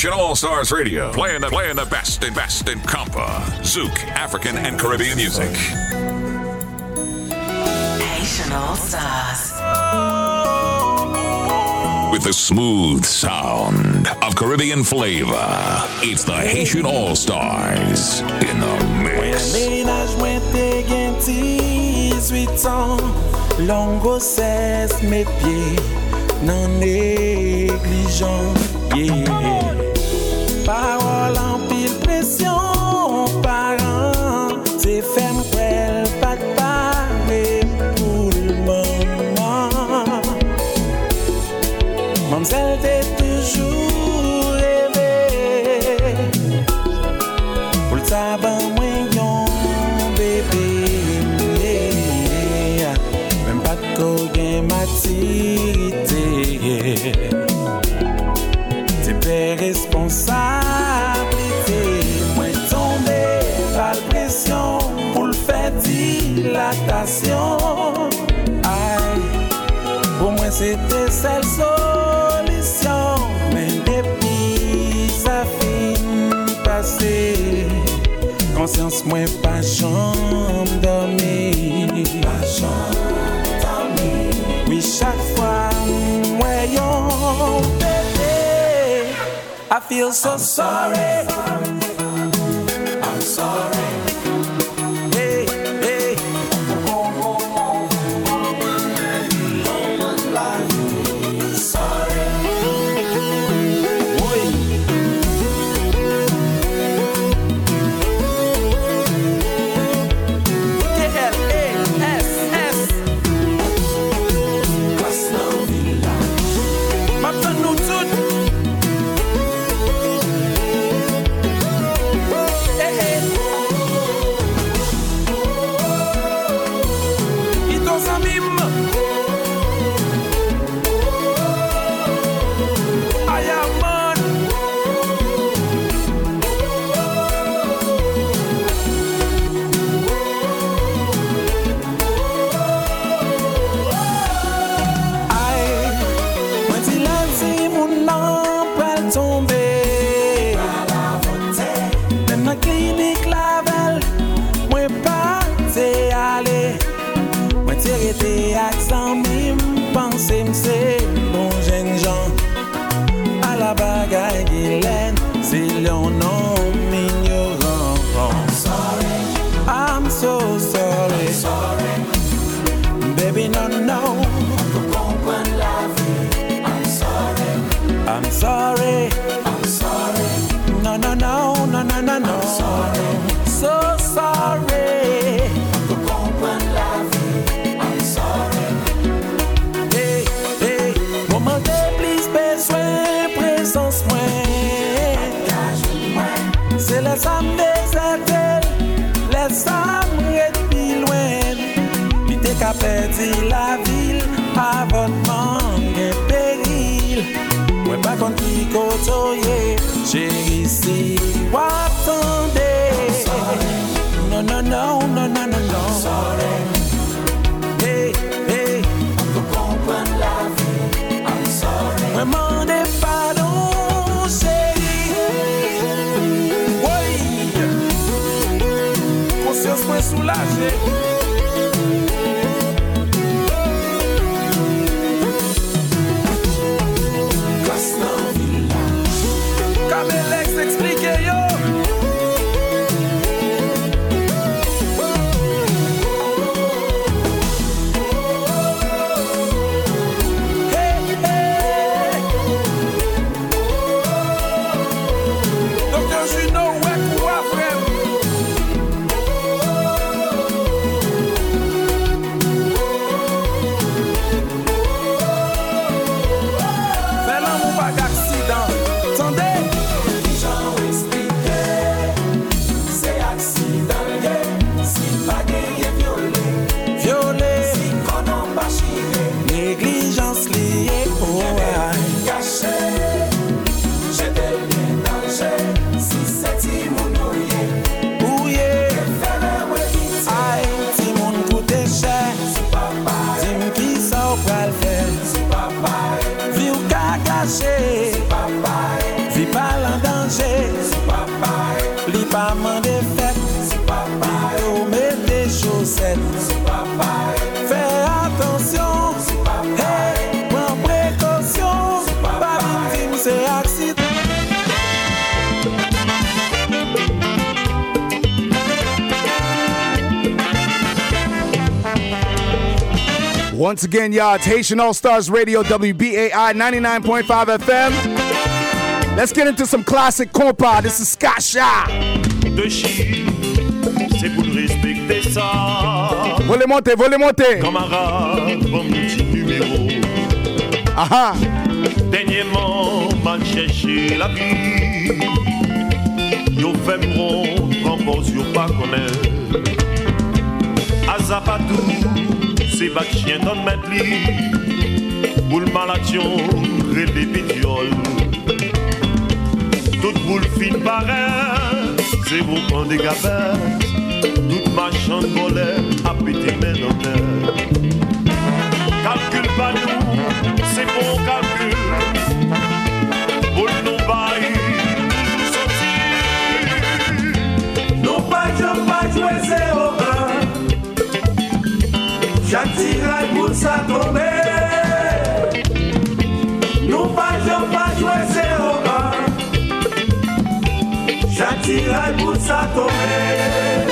This is Haitian All Stars Radio, playing the playing the best and best in compa, zouk, African and Caribbean music. Haitian All Stars. With the smooth sound of Caribbean flavor, it's the Haitian All Stars in the mix. Ménage mwen te gen 18 Long grossesse met pied nan neglijan yeah. Parol an Se te sel solisyon Men depi sa fin pase Konsyans mwen pa chanm domi Pa chanm domi Oui chak fwa mwen yon bebe I feel so sorry. lâcher. Once again, y'all, it's Haitian All Stars Radio, WBAI 99.5 FM. Let's get into some classic compa. This is Skah Shah. De Chine, c'est pour respecter ça. Volez monter, volez monter. Camarade, bon petit numéro. Aha. Dernièrement, la vie. Yo fait mon rembourse, yo pas connaître. Azapatou. se bak chien tan met li Boul malatyon, rele pityol Tout boul fin pare, se vou pan de gabet Tout machan vole, apete men an mer Jak tiray moun sa tombe. Nou pa jom pa jwe se oran Jak tiray moun sa tombe.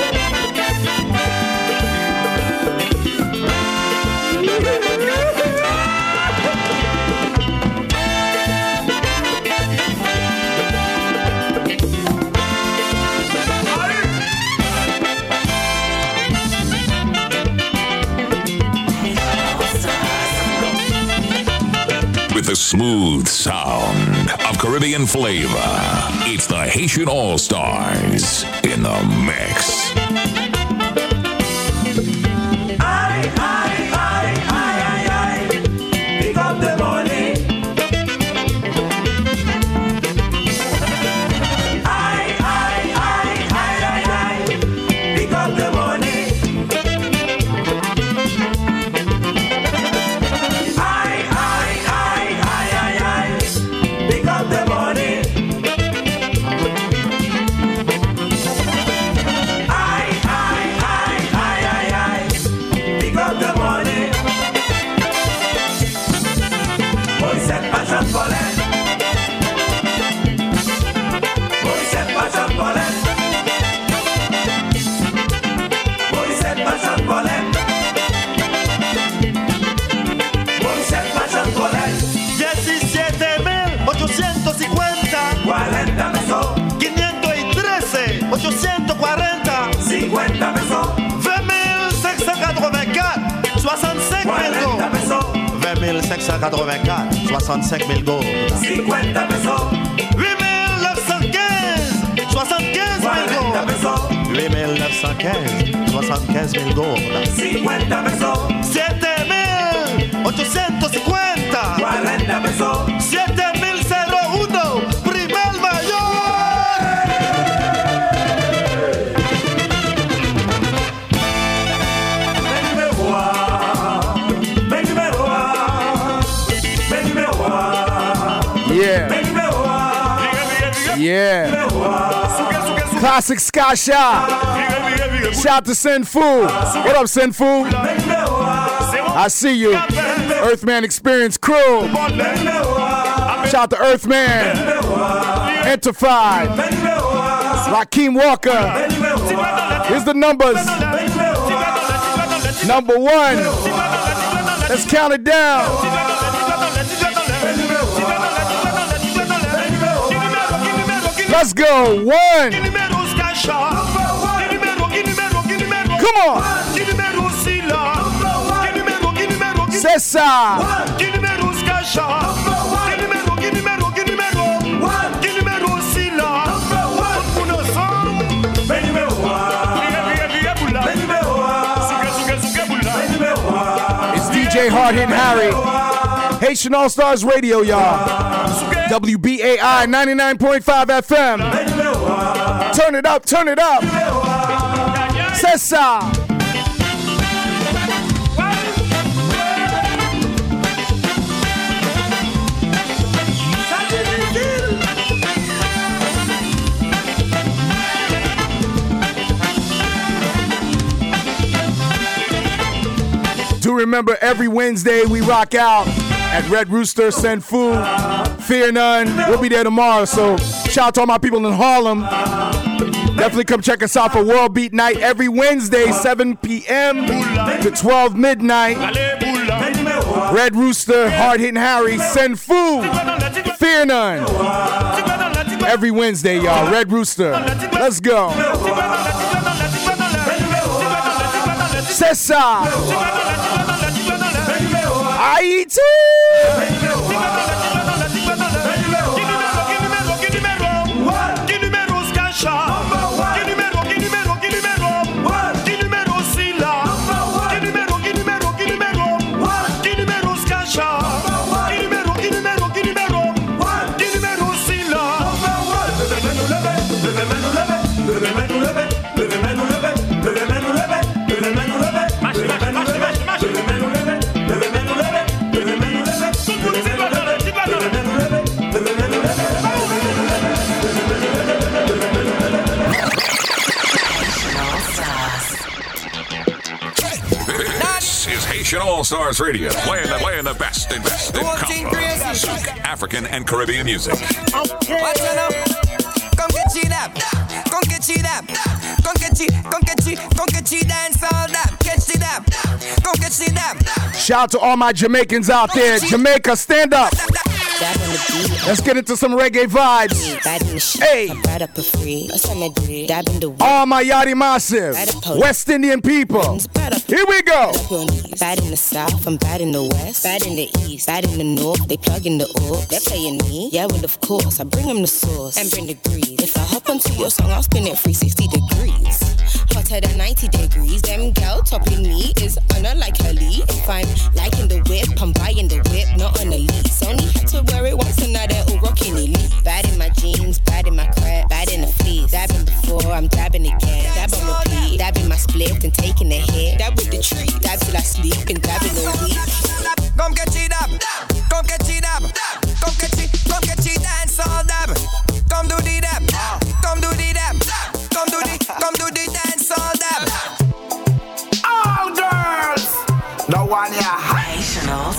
the smooth sound of Caribbean flavor. It's the Haitian All Stars in the mix. Skah Shah. Shout to Sinfu. What up, Sinfu? I see you. Earthman Experience crew. Shout to Earthman. Enterprise. Raheem Walker. Here's the numbers. Number one. Let's count it down. Let's go. One. Come on. C'est ça. It's DJ Hard Hitting Harry. Haitian All Stars Radio, y'all. WBAI 99.5 FM. Turn it up, turn it up. Do remember every Wednesday we rock out at Red Rooster, Send Food, Fear None. We'll be there tomorrow. So shout out to all my people in Harlem. Definitely come check us out for World Beat Night every Wednesday, 7 p.m. to 12 midnight. Red Rooster, Hard Hitting Harry, Send Food, Fear None. Every Wednesday, y'all. Red Rooster. Let's go. C'est All Stars Radio, playing the, playing the best and best in Congo, African, and Caribbean music. Watch it up. Come get cheat up. Come get cheat up. Come get cheat. Come get cheat. Come get cheat dance all that. Catch it up. Come get cheat up. Shout out to all my Jamaicans out there. Jamaica, stand up. Let's get into some reggae vibes. Hey. All my Yachty Massive. West Indian people. Here we go. Bad in the south, I'm bad in the west. Bad in the east, bad in the north. They plug in the orb. They're playing me. Yeah, well, of course. I bring them the sauce and bring the grease. If I hop onto your song, I'll spin it 360 degrees. Hotter than 90 degrees. Them girl topping me is Anna like Kelly. If I'm liking the whip, I'm buying the whip, not on the lease. Only had to wear it once and now they're all rocking elite. Bad in my jeans, bad in my crap, bad in the fleece. Dabbing before, I'm dabbing again. Dab on repeat, dabbing my split and taking the hit. Dab with the tree, dab till I sleep and dabbing all week. Come get cheat up. Come get cheat up. Come get cheat. Come get cheat dance all dab. Come do the dab. Come do the dab. Come do the. Come do the dance all dab. All girls. No one here. Haitian All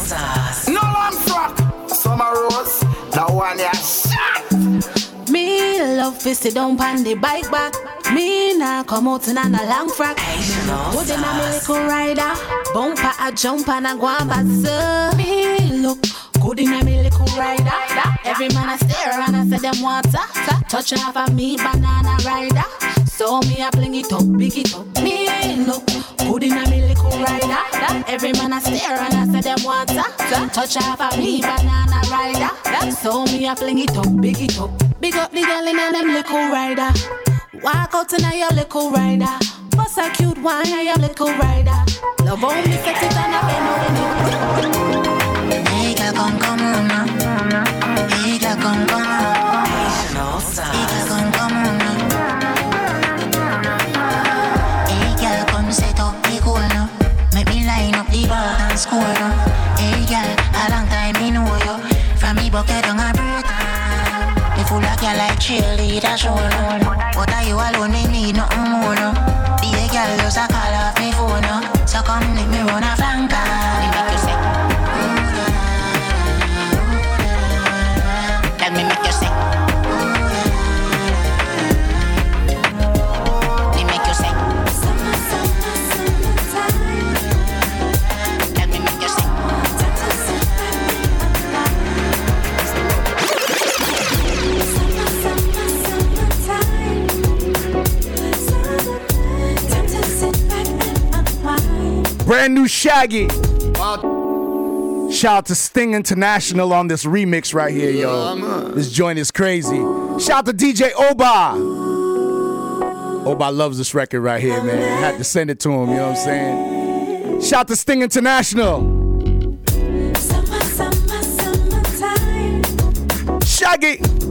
one. Shot. Me love fi sit down pon the bike back. Me nah come out in a long frock. Good in a little rider. Bumper a jump and a go pass. Me look good in a little rider. Every man a stare and I say them ta. Touch half of me banana rider. So me a fling it up, big it up. Me look good in a me little rider. Every man a stare and I say them want ta. Touch half of me banana rider. So me a fling it up, big it up. Big up the girl in a them little rider. Walk out in a your little rider. bust a cute one, I am little rider. Love how me set it and I bend over Hey, girl, come, come on now. Hey, girl, come, come on. Cheerleader show now. But are you alone? Me need nothing more now. Be a girl, just a Brand new Shaggy. Shout out to Sting International on this remix right here, yo. Uh, this joint is crazy. Shout out to DJ Oba. Oba loves this record right here, man. I Had to send it to him, you know what I'm saying? Shout out to Sting International. Shaggy.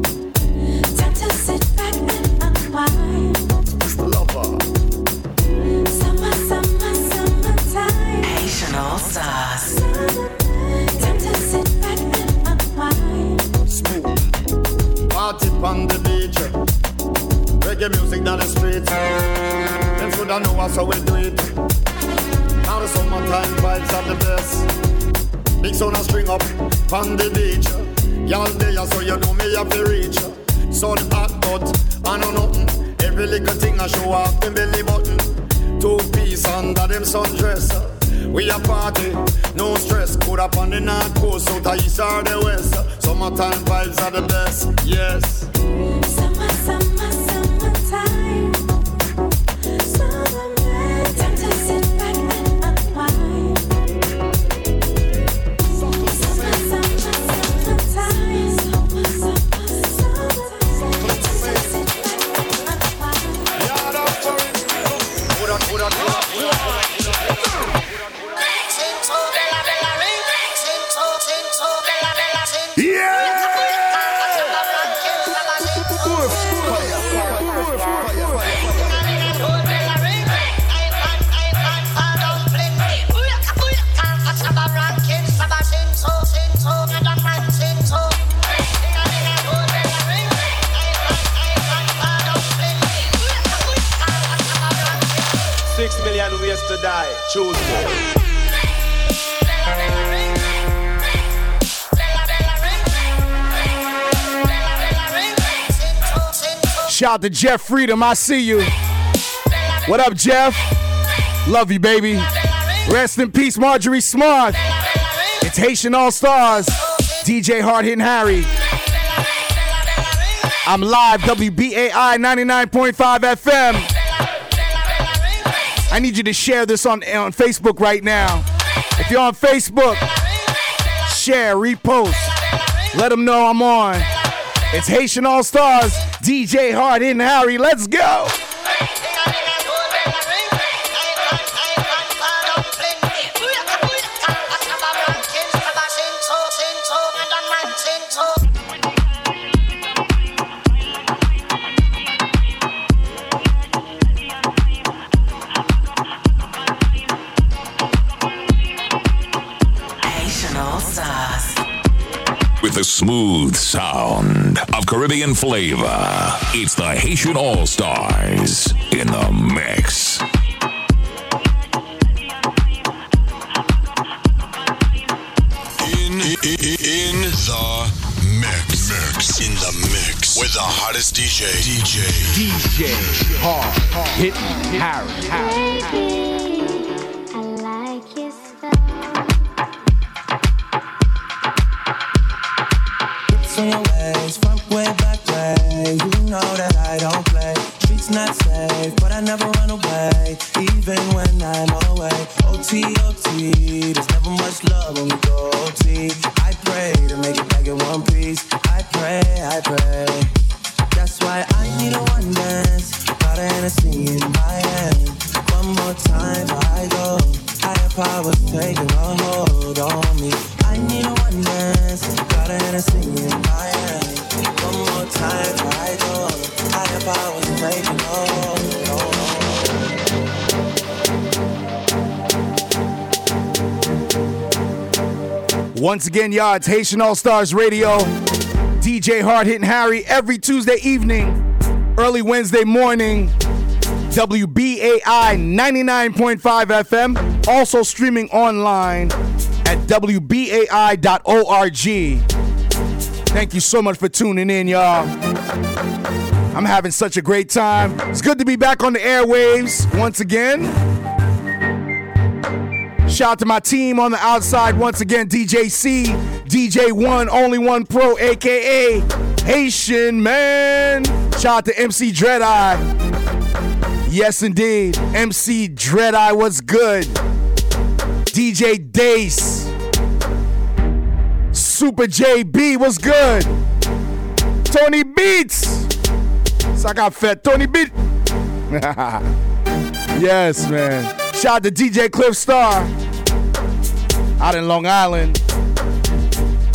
Party on the beach. Reggae music down the street. Them shoulda know us how we do it. Now the summertime vibes are the best. Big sound and string up on the beach. Y'all there so you know me have to reach. Sun hot but I know nothing. Every little thing I show off them belly button. Two piece under them sundress. We a party, no stress. Put up on the north coast, south, east or the west. Summertime vibes are the best, yes. Shout out to Jeff Freedom. I see you. What up, Jeff? Love you, baby. Rest in peace, Marjorie Smart. It's Haitian All Stars. DJ Hard Hitting Harry. I'm live, WBAI 99.5 FM. I need you to share this on, on Facebook right now. If you're on Facebook, share, repost. Let them know I'm on. It's Haitian All Stars, DJ Hard Hitting Harry. Let's go. Caribbean flavor, it's the Haitian All Stars in the mix. In, in, in the mix. Mix. In the mix. With the hottest DJ. DJ. DJ Hard Hitting Harry. Hips on your ways, I never run away, even when I'm away. OT, OT, there's never much love when we go OT. I pray to make it back in one piece. I pray, I pray. That's why I need a one dance, got a Hennessy in my hand. One more time before I go, I was taking a hold on me. I need a one dance, got a Hennessy in my hand. One more time before I go, I was taking a hold. Once again, y'all, it's Haitian All Stars Radio. DJ Hard Hitting Harry every Tuesday evening, early Wednesday morning. WBAI 99.5 FM. Also streaming online at WBAI.org. Thank you so much for tuning in, y'all. I'm having such a great time. It's good to be back on the airwaves once again. Shout out to my team on the outside once again, DJ C, DJ One, Only One Pro, aka Haitian Man. Shout out to MC Dread Eye. Yes, indeed. MC Dread Eye was good. DJ Dace. Super JB was good. Tony Beats. So I got fat Tony Beat. yes, man. Shout out to DJ Cliff Star out in Long Island.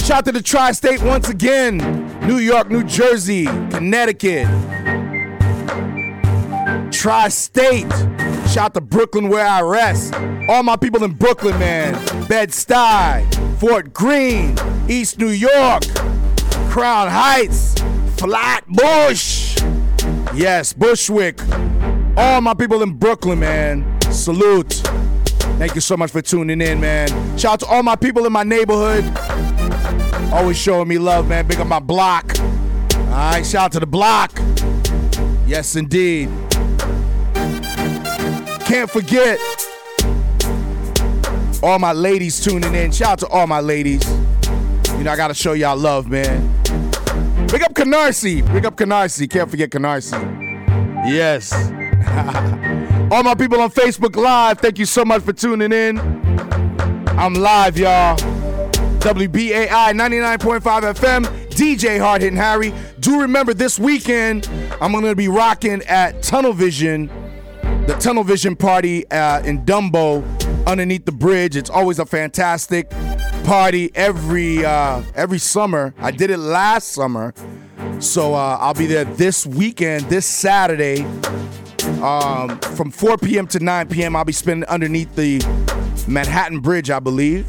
Shout out to the tri state once again New York, New Jersey, Connecticut. Tri state. Shout out to Brooklyn, where I rest. All my people in Brooklyn, man. Bed Stuy, Fort Greene, East New York, Crown Heights, Flatbush. Yes, Bushwick. All my people in Brooklyn, man. Salute. Thank you so much for tuning in, man. Shout out to all my people in my neighborhood. Always showing me love, man. Big up my block. All right, shout out to the block. Yes, indeed. Can't forget all my ladies tuning in. Shout out to all my ladies. You know, I gotta show y'all love, man. Big up Canarsie. Big up Canarsie. Can't forget Canarsie. Yes. all my people on Facebook Live, thank you so much for tuning in. I'm live, y'all. WBAI 99.5 FM, DJ Hard Hitting Harry. Do remember this weekend, I'm gonna be rocking at Tunnel Vision, the Tunnel Vision party uh, in Dumbo, underneath the bridge. It's always a fantastic party every uh, every summer. I did it last summer, so uh, I'll be there this weekend, this Saturday, um, from 4 p.m. to 9 p.m. I'll be spending underneath the Manhattan Bridge, I believe.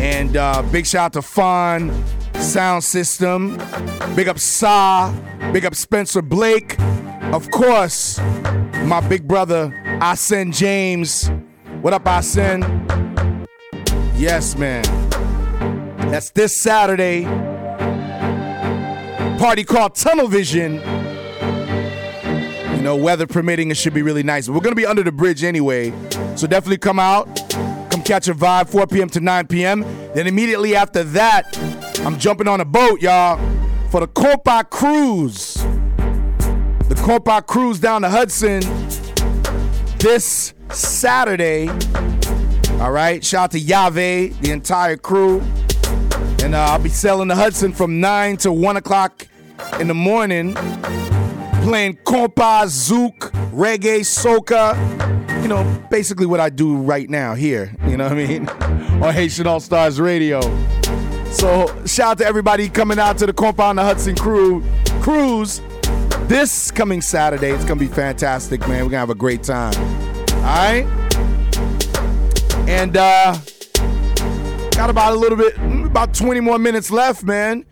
And uh, big shout out to Fawn Sound System. Big up Sa. Big up Spencer Blake. Of course, my big brother Asen James. What up, Asen? Yes, man. That's this Saturday. Party called Tunnel Vision. You know, weather permitting, it should be really nice. But We're gonna be under the bridge anyway, so definitely come out, come catch a vibe, 4 p.m. to 9 p.m. Then immediately after that, I'm jumping on a boat, y'all, for the Compa Cruise. The Compa Cruise down the Hudson this Saturday. All right, shout out to Yave, the entire crew. And uh, I'll be sailing the Hudson from 9 to 1 o'clock in the morning, playing compa, zouk, reggae, soca. You know, basically what I do right now here. You know what I mean? On Haitian All Stars Radio. So shout out to everybody coming out to the compa on the Hudson crew cruise this coming Saturday. It's gonna be fantastic, man. We're gonna have a great time. All right. And uh got about a little bit, about 20 more minutes left, man.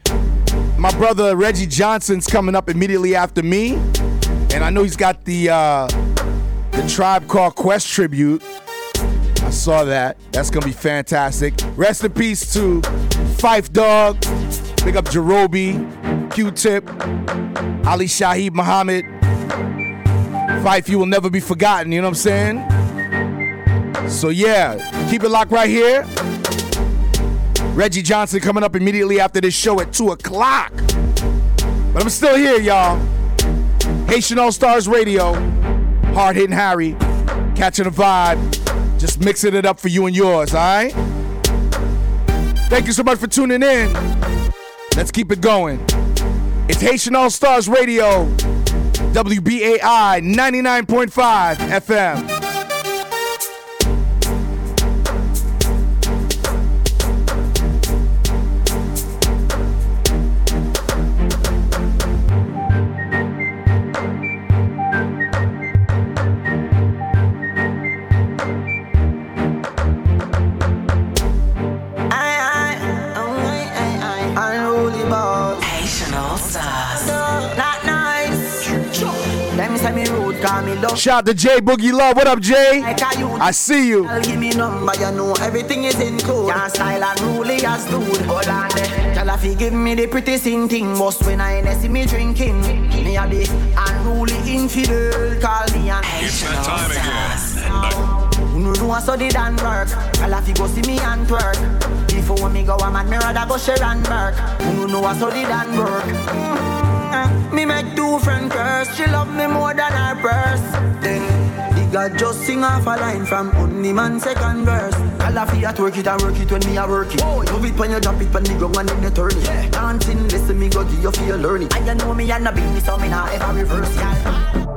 My brother Reggie Johnson's coming up immediately after me, and I know he's got the uh, the Tribe Called Quest tribute. I saw that. That's gonna be fantastic. Rest in peace to Phife Dawg. Big up Jarobi, Q-Tip, Ali Shaheed Muhammad. Phife, you will never be forgotten. You know what I'm saying? So yeah, keep it locked right here. Reggie Johnson coming up immediately after this show at 2 o'clock. But I'm still here, y'all. Haitian All Stars Radio. Hard hitting Harry. Catching a vibe. Just mixing it up for you and yours, all right? Thank you so much for tuning in. Let's keep it going. It's Haitian All Stars Radio. WBAI 99.5 FM. Shout out to Jay Boogie Love. What up, Jay? Like. I see you. Girl, give me number, you know everything is in code. Can't style and rule as dude. Hold on there. Girl, if you give me the pretty sing thing, most when I see me drinking. Me a the unruly infidel, call me an It's that time again. You know I study than work. Girl, if you go see me and twerk. Before me go, I'm at me rather go share and work. You know I study than work. Mm. Mm, Me make two friend curse. She love me more than her purse. Then the God just sing off a line from only man second verse. Girl, if you at work it and work it when me a work it. Love it when you drop it when the ground and then you turn it. Dancing, listen me go give you feel learning. And you know me and the business, so me not ever reverse it.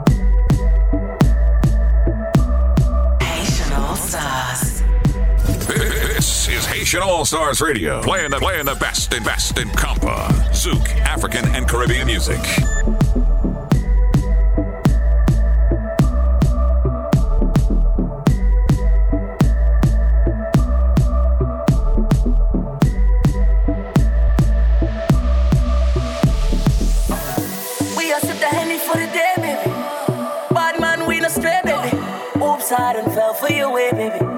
Haitian All Stars Radio, playing the playing the best and best in compa, zouk, African and Caribbean music. Baby. Oops, I done fell for your way, baby.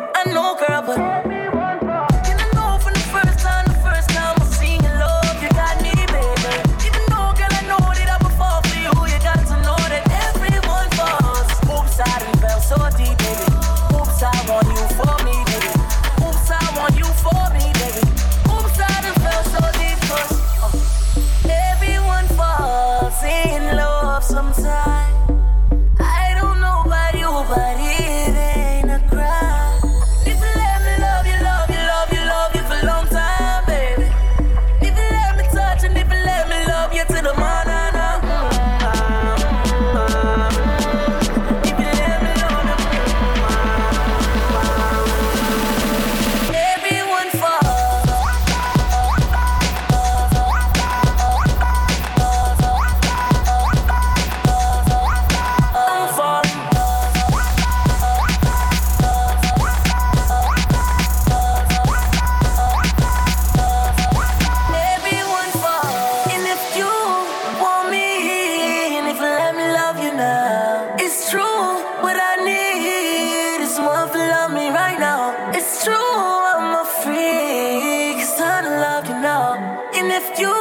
True. I'm a freak. It's time to love you now. And if you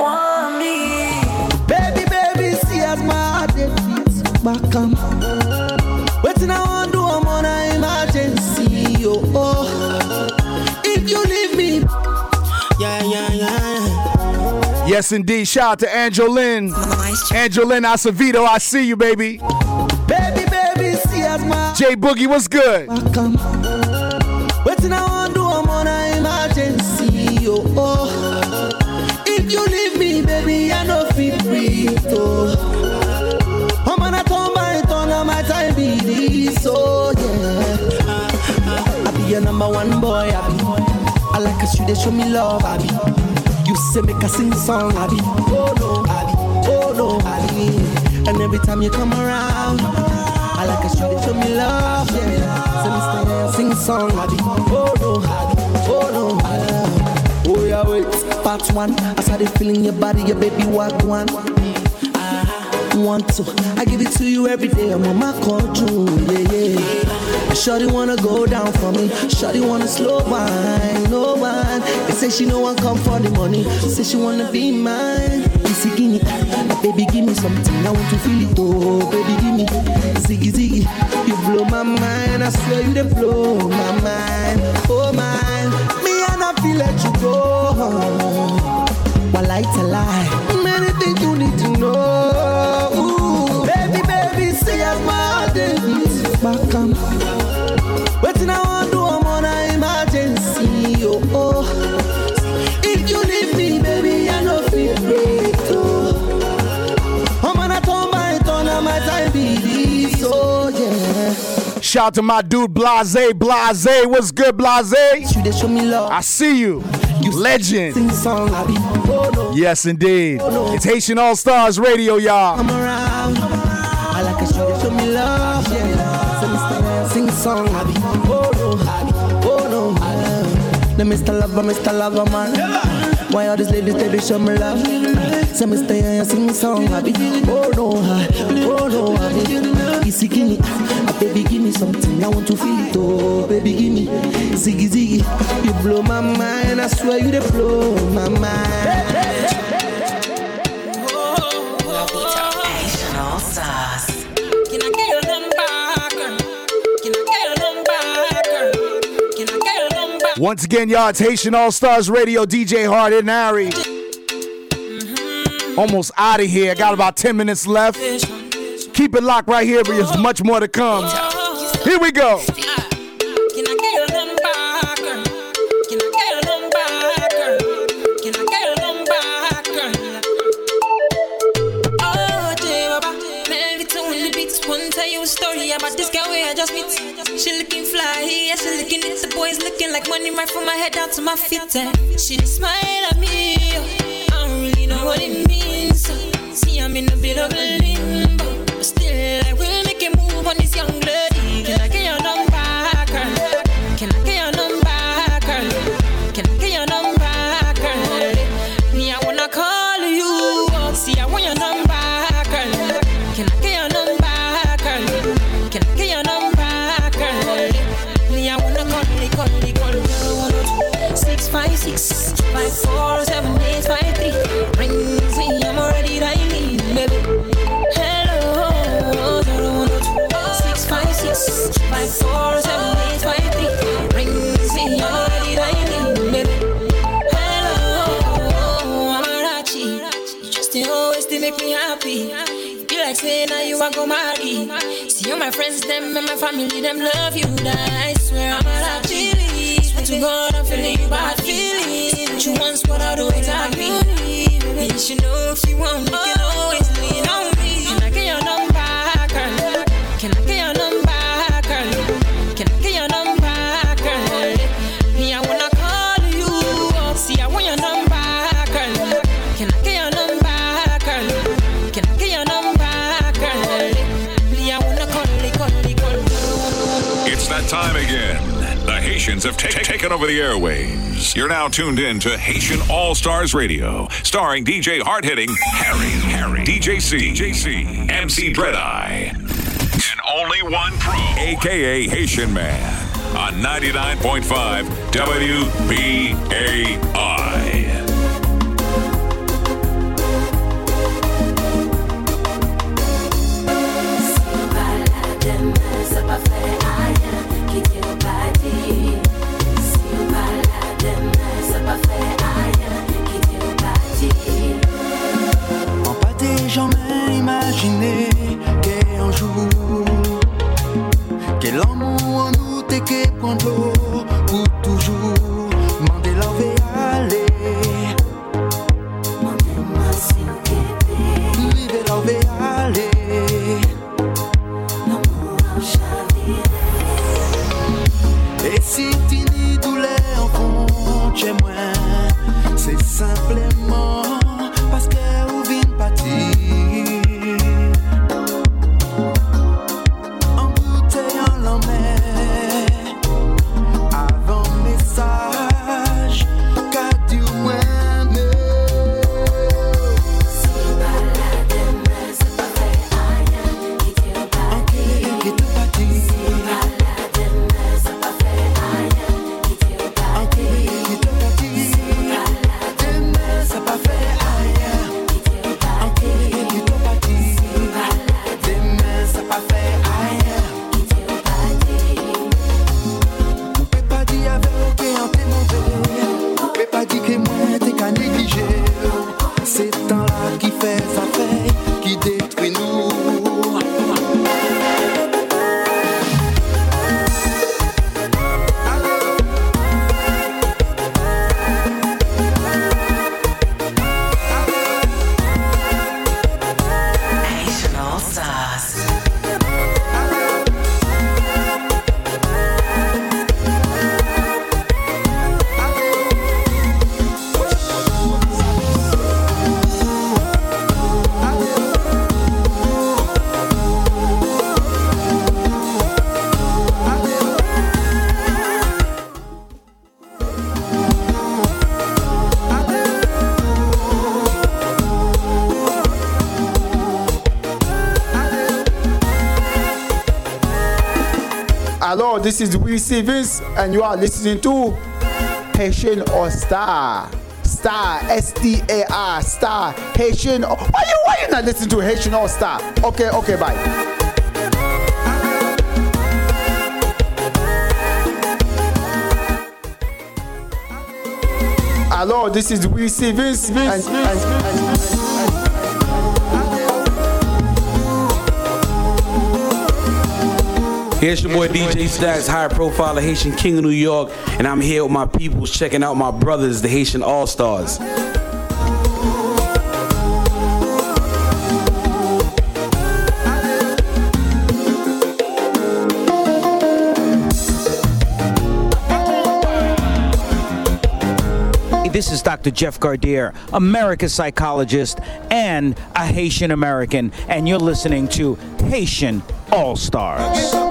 want me. Baby, baby, see as my heart it back on. Waiting I want do, I'm on an emergency. Oh, oh. If you leave me, yeah, yeah, yeah. Yes, indeed. Shout out to Angelin. Angelin Acevedo, I see you, baby. Baby, baby, see as my Jay Boogie, what's good? You they show me love, be. You say make a sing song, be. Oh no, be. Oh no, be. And every time you come around, I like us, you they show me love, yeah. So me and sing song, be. Oh no, be. Oh no, be. Oh yeah, wait. Part one, I started feeling your body, your baby walk one. Want to, I give it to you every day. I'm on my control, yeah, yeah. Shorty wanna go down for me. Shorty wanna slow wine, no wine. They say she no one come for the money. Say she wanna be mine. Give me, baby, give me something. I want to feel it, oh, baby, give me. Ziggy, ziggy, you blow my mind. I swear you they blow my mind, oh mine. Me and I feel let you go. Lie to lie, many things you need to know. Waiting I want I'm on an emergency. Oh, oh. If you leave me, baby, I know feel break. Oh. I'm turn my turn on my time be this, oh yeah. Shout out to my dude Blase. Blase, what's good, Blase? I see you. Legend. Oh, yes, indeed. It's Haitian All Stars Radio, y'all. Yeah. The Mr. Lover, Mr. Lover, man. Why all these ladies tell me show me love? Say me stay and sing song happy. Oh no, ah, oh no, happy. Easy give me, ah, baby give me something. I want to feel it, oh baby give me. Ziggy ziggy, you blow my mind. I swear you they blow my mind. All Once again, y'all, it's Haitian All Stars Radio, DJ Hard Hitting Harry. Almost out of here. Got about 10 minutes left. Keep it locked right here, but there's much more to come. Here we go. Boys looking like money right from my head down to my feet. eh. She smile at me. I don't really know what it means. See, I'm in a bit of a limbo, but still I will make a move on this young lady. Can I get your number, girl? Can I get your number, girl? Can I get your number, girl? Me, I wanna call you. See, I want your number, girl. Can I get your number, girl? Can I get your number, girl? Me, I wanna you. Six five six five four seven eight five three. Rings me, I'm already dialing, baby. Hello, six five six five four seven eight five three. Rings me, I'm already dialing, baby. Hello, Amarachi. You just the always to make me happy. Like saying now you are go marry. See all my friends, them and my family, them love you. That I'm swear Amarachi. Swear to God, I'm feeling you bad feelings. But you once what I do exactly. And you should know if you want, you Haitians have ta- taken over the airwaves. You're now tuned in to Haitian All Stars Radio, starring DJ Hard Hitting Harry, Harry, DJ C, DJ C, MC Dread Eye, and only one pro, aka Haitian Man, on 99.5 WBAI. Que prendre this is Will Stevens, and you are listening to Haitian or Star. Star, S T A R, Star, Haitian. Why you, why you not listening to Haitian All Star? Okay, okay, bye. Hello, this is Will Stevens. Here's your boy DJ Stacks, high profile, the Haitian King of New York, and I'm here with my peoples checking out my brothers, the Haitian All Stars. This is Dr. Jeff Gardere, America's psychologist and a Haitian American, and you're listening to Haitian All Stars.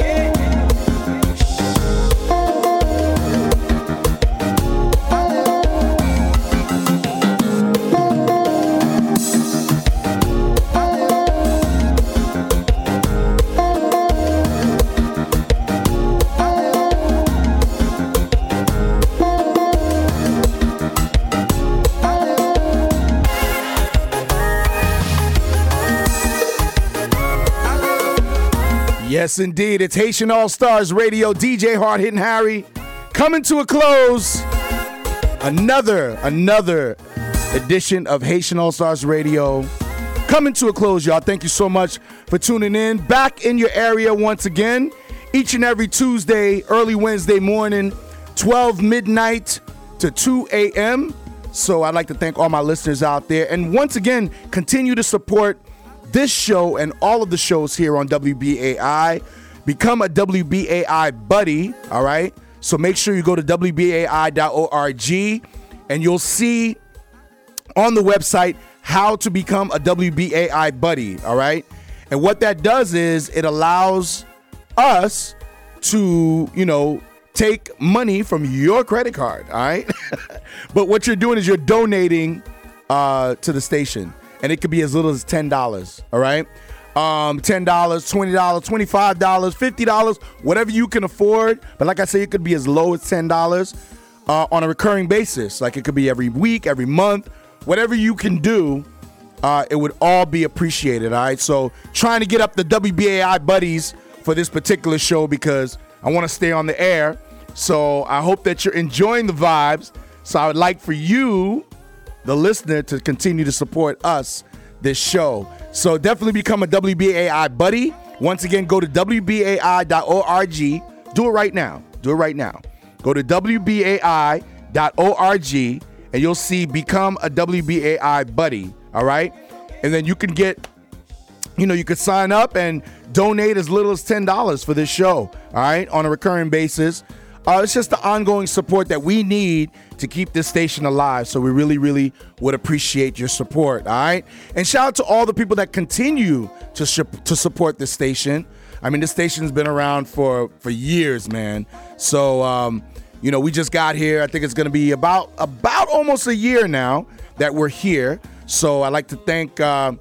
Yes, indeed. It's Haitian All Stars Radio. DJ Hard Hitting Harry coming to a close. Another, another edition of Haitian All Stars Radio coming to a close, y'all. Thank you so much for tuning in. Back in your area once again, each and every Tuesday, early Wednesday morning, 12 midnight to 2 a.m. So I'd like to thank all my listeners out there. And once again, continue to support this show and all of the shows here on WBAI. Become a WBAI buddy, all right? So make sure you go to WBAI.org and you'll see on the website how to become a WBAI buddy, all right? And what that does is it allows us to, you know, take money from your credit card, all right? but what you're doing is you're donating uh, to the station and it could be as little as ten dollars. All right, um, ten dollars, twenty dollars, twenty-five dollars, fifty dollars, whatever you can afford. But like I say, it could be as low as ten dollars uh, on a recurring basis. Like it could be every week, every month, whatever you can do. Uh, it would all be appreciated. All right, so trying to get up the WBAI buddies for this particular show because I want to stay on the air. So I hope that you're enjoying the vibes. So I would like for you the listener to continue to support us, this show. So definitely become a WBAI buddy. Once again, go to WBAI.org. Do it right now. Do it right now. Go to WBAI.org and you'll see become a WBAI buddy. All right. And then you can get, you know, you could sign up and donate as little as $10 for this show. All right. On a recurring basis. Uh, it's just the ongoing support that we need to keep this station alive. So we really, really would appreciate your support. All right. And shout out to all the people that continue to sh- to support this station. I mean, this station's been around for for years, man. So um, you know, we just got here. I think it's going to be about about almost a year now that we're here. So I'd like to thank uh,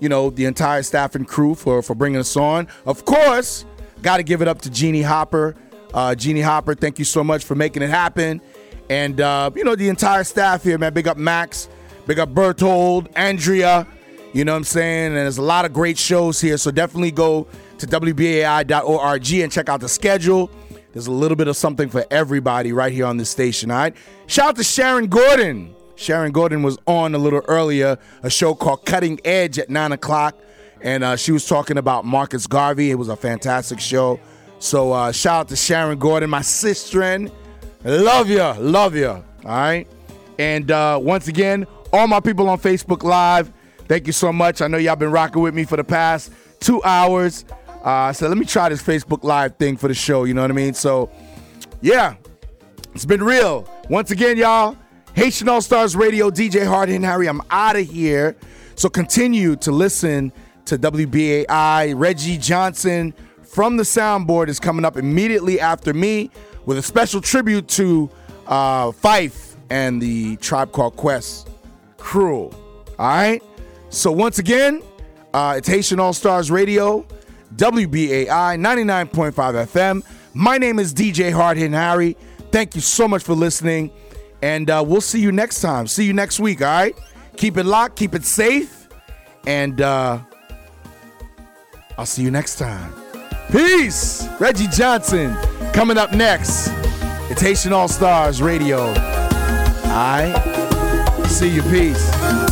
you know the entire staff and crew for for bringing us on. Of course, got to give it up to Jeannie Hopper. Uh, Jeannie Hopper, thank you so much for making it happen. And, uh, you know, the entire staff here, man. Big up Max, big up Bertold, Andrea. You know what I'm saying? And there's a lot of great shows here. So definitely go to WBAI.org and check out the schedule. There's a little bit of something for everybody right here on this station, all right? Shout out to Sharon Gordon. Sharon Gordon was on a little earlier, a show called Cutting Edge at 9 o'clock. And uh, she was talking about Marcus Garvey. It was a fantastic show. So uh, shout out to Sharon Gordon, my sister. Love you, love you. All right. And uh, once again, all my people on Facebook Live, thank you so much. I know y'all been rocking with me for the past two hours. Uh, so let me try this Facebook Live thing for the show. You know what I mean? So yeah, it's been real. Once again, y'all, Haitian All Stars Radio, DJ Hard Hitting Harry. I'm out of here. So continue to listen to WBAI. Reggie Johnson from the soundboard is coming up immediately after me with a special tribute to uh, Phife and the Tribe Called Quest crew. All right. So once again, uh, it's Haitian All Stars Radio, WBAI 99.5 FM. My name is DJ Hard Hitting Harry. Thank you so much for listening, and uh, we'll see you next time. See you next week. All right. Keep it locked. Keep it safe, and uh, I'll see you next time. Peace. Reggie Johnson coming up next. It's Haitian All Stars Radio. All right. See you. Peace.